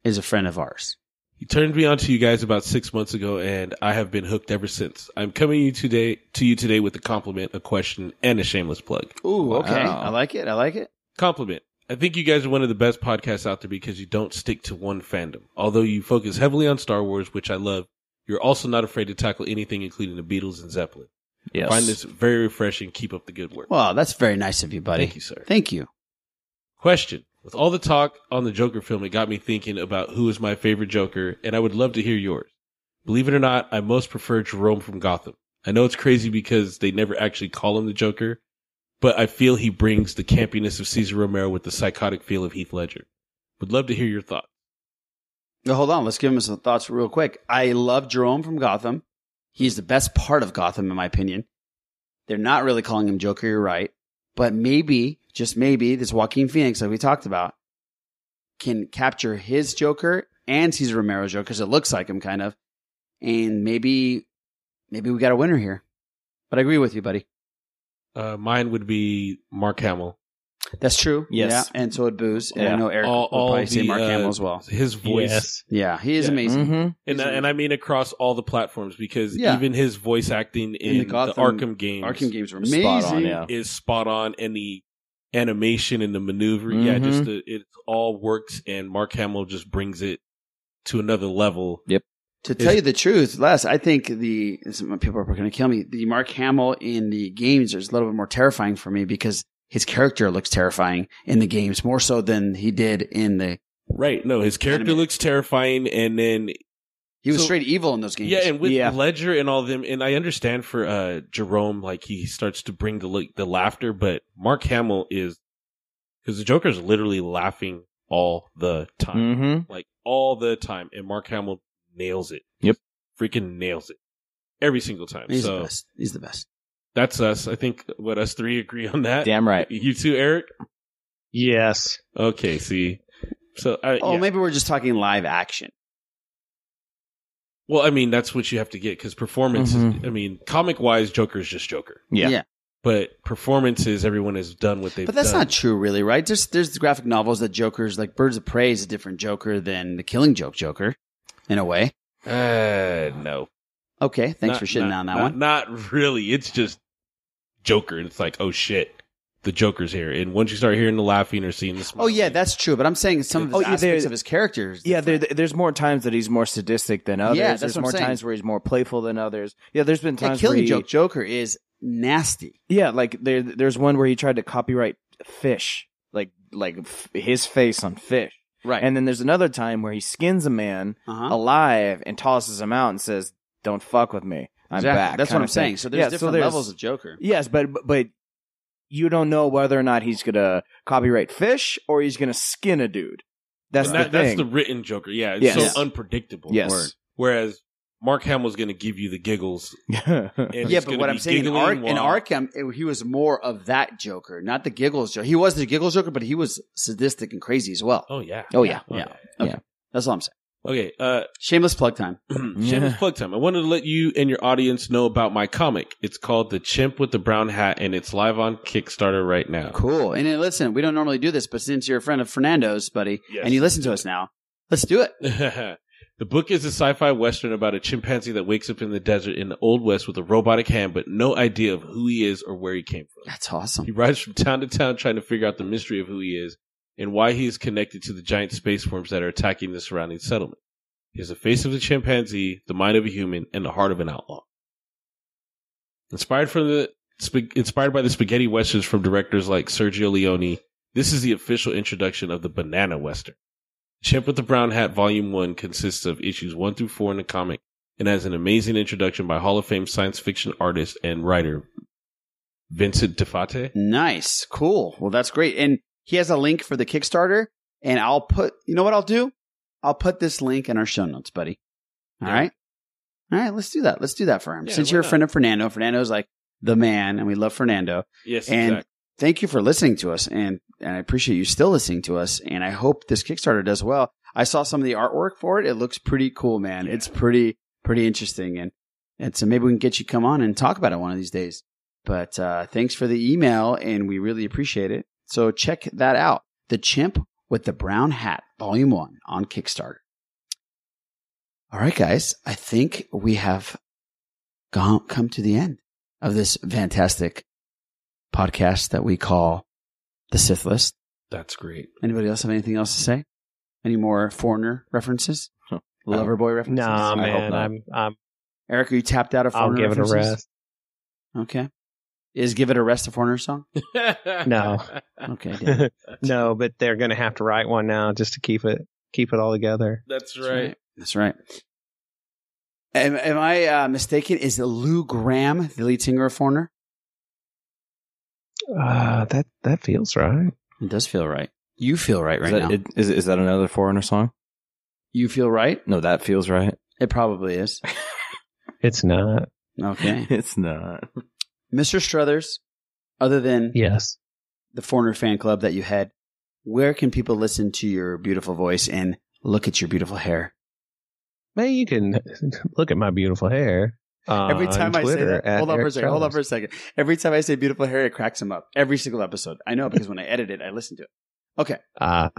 is a friend of ours.
He turned me on to you guys about six months ago, and I have been hooked ever since. I'm coming you today to you today with a compliment, a question, and a shameless plug.
Ooh, okay.
Wow.
I like it. I like it.
Compliment. I think you guys are one of the best podcasts out there because you don't stick to one fandom. Although you focus heavily on Star Wars, which I love, you're also not afraid to tackle anything, including the Beatles and Zeppelin.
Yes.
I find this very refreshing. Keep up the good work.
Wow, that's very nice of you, buddy.
Thank you, sir.
Thank you.
Question. With all the talk on the Joker film, it got me thinking about who is my favorite Joker, and I would love to hear yours. Believe it or not, I most prefer Jerome from Gotham. I know it's crazy because they never actually call him the Joker, but I feel he brings the campiness of Cesar Romero with the psychotic feel of Heath Ledger. Would love to hear your thoughts.
Now, hold on. Let's give him some thoughts real quick. I love Jerome from Gotham. He's the best part of Gotham, in my opinion. They're not really calling him Joker. You're right. But maybe, just maybe, this Joaquin Phoenix that we talked about can capture his Joker and Cesar Romero's Joker because it looks like him kind of. And maybe, maybe we got a winner here. But I agree with you, buddy.
Uh, mine would be Mark Hamill.
That's true.
Yes.
Yeah. And so would Booze. And I
Yeah.
know Eric
All-
will
all
probably say
the,
Mark
uh,
Hamill as well.
His voice.
Yes.
Yeah. He is
Yeah.
amazing.
Mm-hmm.
And,
He's
and I mean across all the platforms because
Yeah.
even his voice acting in,
In the
the, Arkham games,
Arkham games were
Spot
amazing.
on, yeah.
is spot on, and the animation and the maneuver, yeah,
Mhm.
just the, it all works, and Mark Hamill just brings it to another level.
To tell you the truth, Les, I think the people are going to kill me. The Mark Hamill in the games is a little bit more terrifying for me because his character looks terrifying in the games more so than he did in the.
Right? No, his character
Animated.
looks terrifying, and then
He was
So-
straight evil in those games.
yeah, and with
Yeah.
Ledger and all of them, and I understand for uh Jerome, like he starts to bring the like, the laughter, but Mark Hamill is because the Joker's literally laughing all the time.
Mm-hmm.
like all the time, and Mark Hamill nails it.
Yep.
freaking nails it every single time.
he's
so
the best. He's the best.
that's us. I think what us three agree on that.
Damn right.
You too, Eric.
Yes.
Okay, see. So, I,
Oh,
yeah.
maybe we're just talking live action.
well, I mean, that's what you have to get because performance.
Mhm.
Is, I mean, comic wise, Joker is just Joker,
Yeah.
but performances, everyone has done what they've.
But that's
done.
not true, really, right? There's there's the graphic novels that Joker's like Birds of Prey is a different Joker than the Killing Joke Joker, in a way.
Uh, no.
Okay, thanks
Not-
for shitting
not-
on that
not-
one.
Not really. It's just Joker, and it's like, oh shit, the Joker's here. And once you start hearing the laughing or seeing the smile,
Oh yeah, that's true. But I'm saying some of his
Oh, yeah,
aspects of his characters.
Yeah, there, there's more times that he's more sadistic than others.
Yeah, that's
there's
what I'm
more
saying.
times where he's more playful than others. Yeah, there's been
Yeah,
times
Killing
where he,
Joke Joker is nasty.
Yeah, like there, there's one where he tried to copyright fish, like like f- his face on fish.
Right.
And then there's another time where he skins a man
Uh-huh.
alive and tosses him out and says, "Don't fuck with me. I'm
Exactly.
back."
That's what I'm
of
saying. So there's
Yeah,
different
there's-
levels of Joker.
Yes, but but- but you don't know whether or not he's gonna copyright fish or he's gonna skin a dude. That's
And
the
that- that's the written Joker. Yeah, it's
Yes.
so unpredictable.
Yes.
Word. Whereas Mark Hamill's going to give you the giggles.
yeah, but what I'm saying in,
giggling
Ar- in Arkham, it- he was more of that Joker, not the giggles Joker. He was the giggles Joker, but he was sadistic and crazy as well.
Oh yeah.
Oh yeah,
Oh,
yeah,
yeah.
Okay. That's all I'm saying.
Okay, uh,
shameless plug time.
Shameless plug time. I wanted to let you and your audience know about my comic. It's called The Chimp with the Brown Hat, and it's live on Kickstarter right now.
Cool. And then listen, we don't normally do this, but since you're a friend of Fernando's, buddy,
Yes.
and you listen to us now, let's do it.
the book is a sci-fi western about a chimpanzee that wakes up in the desert in the old west with a robotic hand, but no idea of who he is or where he came from.
That's awesome.
He rides from town to town trying to figure out the mystery of who he is and why he is connected to the giant space forms that are attacking the surrounding settlement. He has the face of a chimpanzee, the mind of a human, and the heart of an outlaw. Inspired from the sp- inspired by the spaghetti westerns from directors like Sergio Leone, this is the official introduction of the banana western. Chimp with the Brown Hat Volume 1 consists of issues 1 through 4 in the comic and has an amazing introduction by Hall of Fame science fiction artist and writer Vincent Di Fate.
Nice. Cool. Well, that's great. And he has a link for the Kickstarter, and I'll put, you know what I'll do? I'll put this link in our show notes, buddy. All right. All right. Let's do that. Let's do that for him.
Yeah,
Since you're a
not?
friend of Fernando, Fernando's like the man, and we love Fernando.
Yes,
And
exactly.
thank you for listening to us. And, and I appreciate you still listening to us. And I hope this Kickstarter does well. I saw some of the artwork for it. It looks pretty cool, man. It's pretty, pretty interesting. And and so maybe we can get you come on and talk about it one of these days. But uh, thanks for the email, and we really appreciate it. So check that out. The Chimp with the Brown Hat, Volume 1 on Kickstarter. All right, guys. I think we have gone, come to the end of this fantastic podcast that we call The Sith List.
That's great.
Anybody else have anything else to say? Any more foreigner references? Loverboy references?
Nah,
I hope
man.
not.
I'm, I'm,
Eric, are you tapped out of
I'll
foreigner
give it a rest.
Okay. Is Give It a Rest a foreigner song?
No.
Okay. damn it.
no, but they're going to have to write one now just to keep it keep it all together.
That's
That's right. That's right. Am, am I uh, mistaken? Is it Lou Gramm the lead singer of Foreigner?
Uh, that that feels right.
It does feel right. You feel right
Is
right
that,
now.
it- is, is that another foreigner song?
you feel right?
No, that feels right.
It probably is.
It's not.
Okay.
it's not.
Mr. Struthers, other than
Yes.
the Foreigner fan club that you had, where can people listen to your beautiful voice and look at your beautiful hair?
Man, you can look at my beautiful hair.
Every time I say that, hold on for a second. Hold on for a second. Every time I say beautiful hair, it cracks him up. Every single episode. I know because when I edit it, I listen to it. Okay,
Uh,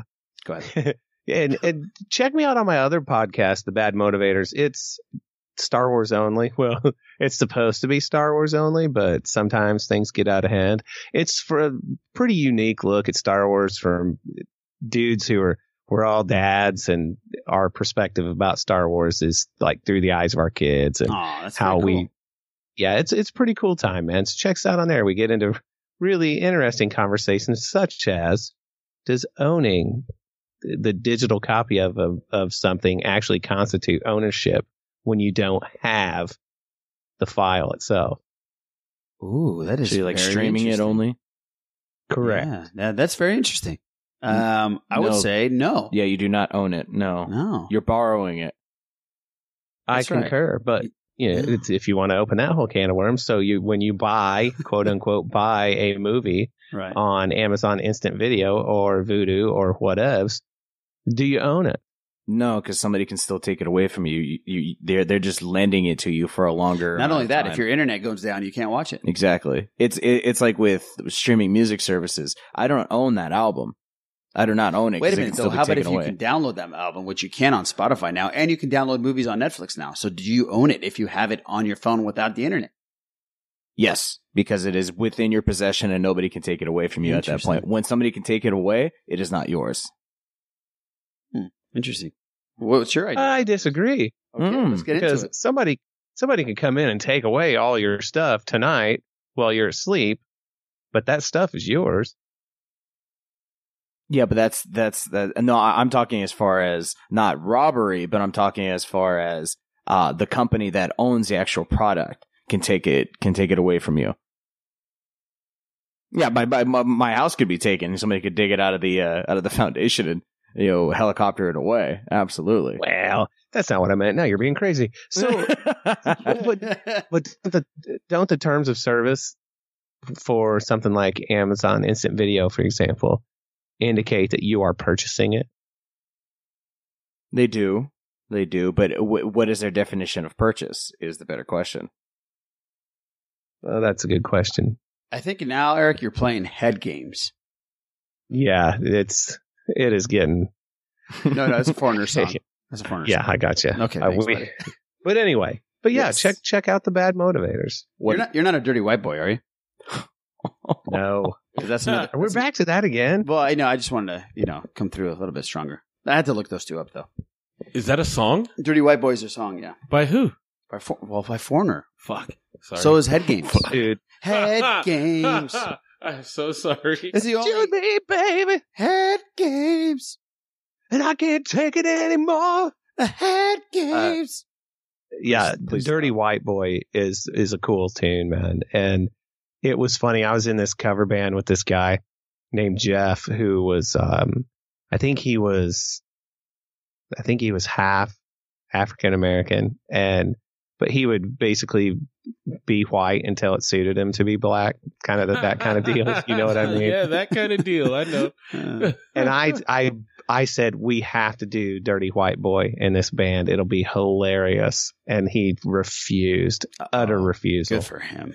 go ahead.
and, and check me out on my other podcast, The Bad Motivators. It's Star Wars only. Well, it's supposed to be Star Wars only, but sometimes things get out of hand. It's for a pretty unique look at Star Wars from dudes who are we're all dads, and our perspective about Star Wars is like through the eyes of our kids and
Aw, that's
how
very
we. Yeah, it's it's pretty cool time, man. So check us out on there. We get into really interesting conversations, such as does owning the digital copy of, of of something actually constitute ownership when you don't have the file itself?
Ooh, that is
So like streaming it only?
Correct.
Yeah, that- that's very interesting. Um, I would say no.
Yeah, you do not own it. No.
No.
You're borrowing it.
I
That's right.
concur, but you know,
Yeah.
it's, if you want to open that whole can of worms, so you when you buy quote unquote buy a movie
Right.
on Amazon Instant Video or Vudu or whatevs, do you own it?
No, because somebody can still take it away from you. You, you. They're they're just lending it to you for a longer.
Not
amount
only
of
that,
time.
if your internet goes down, you can't watch it.
Exactly. It's it, it's like with streaming music services. I don't own that album. I do not own it.
Wait a minute,
can
though. How about
taken
if you can download that album, which you can on Spotify now, and you can download movies on Netflix now? So do you own it if you have it on your phone without the internet?
Yes, because it is within your possession and nobody can take it away from you at that point. When somebody can take it away, it is not yours.
Interesting. What's your idea?
I disagree.
Okay,
Mm.
let's get
because
into it.
somebody somebody can come in and take away all your stuff tonight while you're asleep, but that stuff is yours.
Yeah, but that's that's that. No, I'm talking as far as not robbery, but I'm talking as far as uh, the company that owns the actual product can take it can take it away from you. Yeah, my my my, my house could be taken. Somebody could dig it out of the uh, out of the foundation and you know, helicopter it away. Absolutely.
Well, that's not what I meant. Now you're being crazy. So, but, but the, don't the terms of service for something like Amazon Instant Video, for example, indicate that you are purchasing it?
They do. They do. But w- what is their definition of purchase is the better question.
Well, that's a good question.
I think now, Eric, you're playing head games.
Yeah, it's it is getting.
No, no, it's a foreigner song. It's a foreigner
Yeah,
song.
I got you.
Okay, uh, thanks, buddy.
but anyway, but yeah,
Yes.
check check out the bad motivators.
You're not, you're not a dirty white boy, are you?
No,
'Cause that's another.
We're back to that again.
Well, I know. I just wanted to, you know, come through a little bit stronger. I had to look those two up though.
Is that a song?
Dirty White Boys are song, yeah.
By who?
By for, well, by Foreigner.
Fuck. Sorry.
So is Head Games.
Dude.
Head Games.
I'm so sorry.
It's the only
me, baby.
Head Games.
And I can't take it anymore.
The Head uh, Games.
yeah,
Please
Dirty White Boy is is a cool tune, man. And it was funny. I was in this cover band with this guy named Jeff, who was, um, I think he was, I think he was half African American, and but he would basically be white until it suited him to be black, kind of that kind of deal. you know what I mean?
yeah, that kind of deal. I know.
and I I I said we have to do Dirty White Boy in this band. It'll be hilarious, and he refused, utter refusal.
Good for him.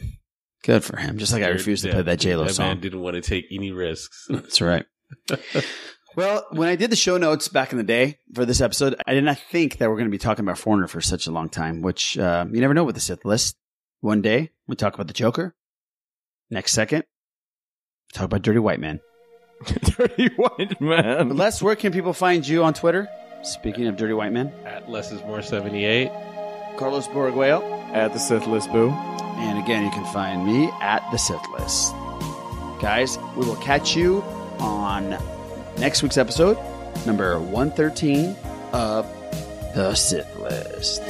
Good for him. Just like I
Dude,
refused to
yeah,
play that J Lo
That man didn't want to take any risks.
That's right. Well, when I did the show notes back in the day for this episode, I did not think that we're going to be talking about Foreigner for such a long time, which uh, you never know with the Sith list. One day, we talk about the Joker. Next second, we talk about Dirty White Man.
Dirty White Man.
But Les, where can people find you on Twitter? Speaking of Dirty White Men,
At less is more 78.
Carlos Borgueo.
At the Sith List Boo.
And again, you can find me at the Sith List. Guys, we will catch you on next week's episode, number 113 of the Sith List.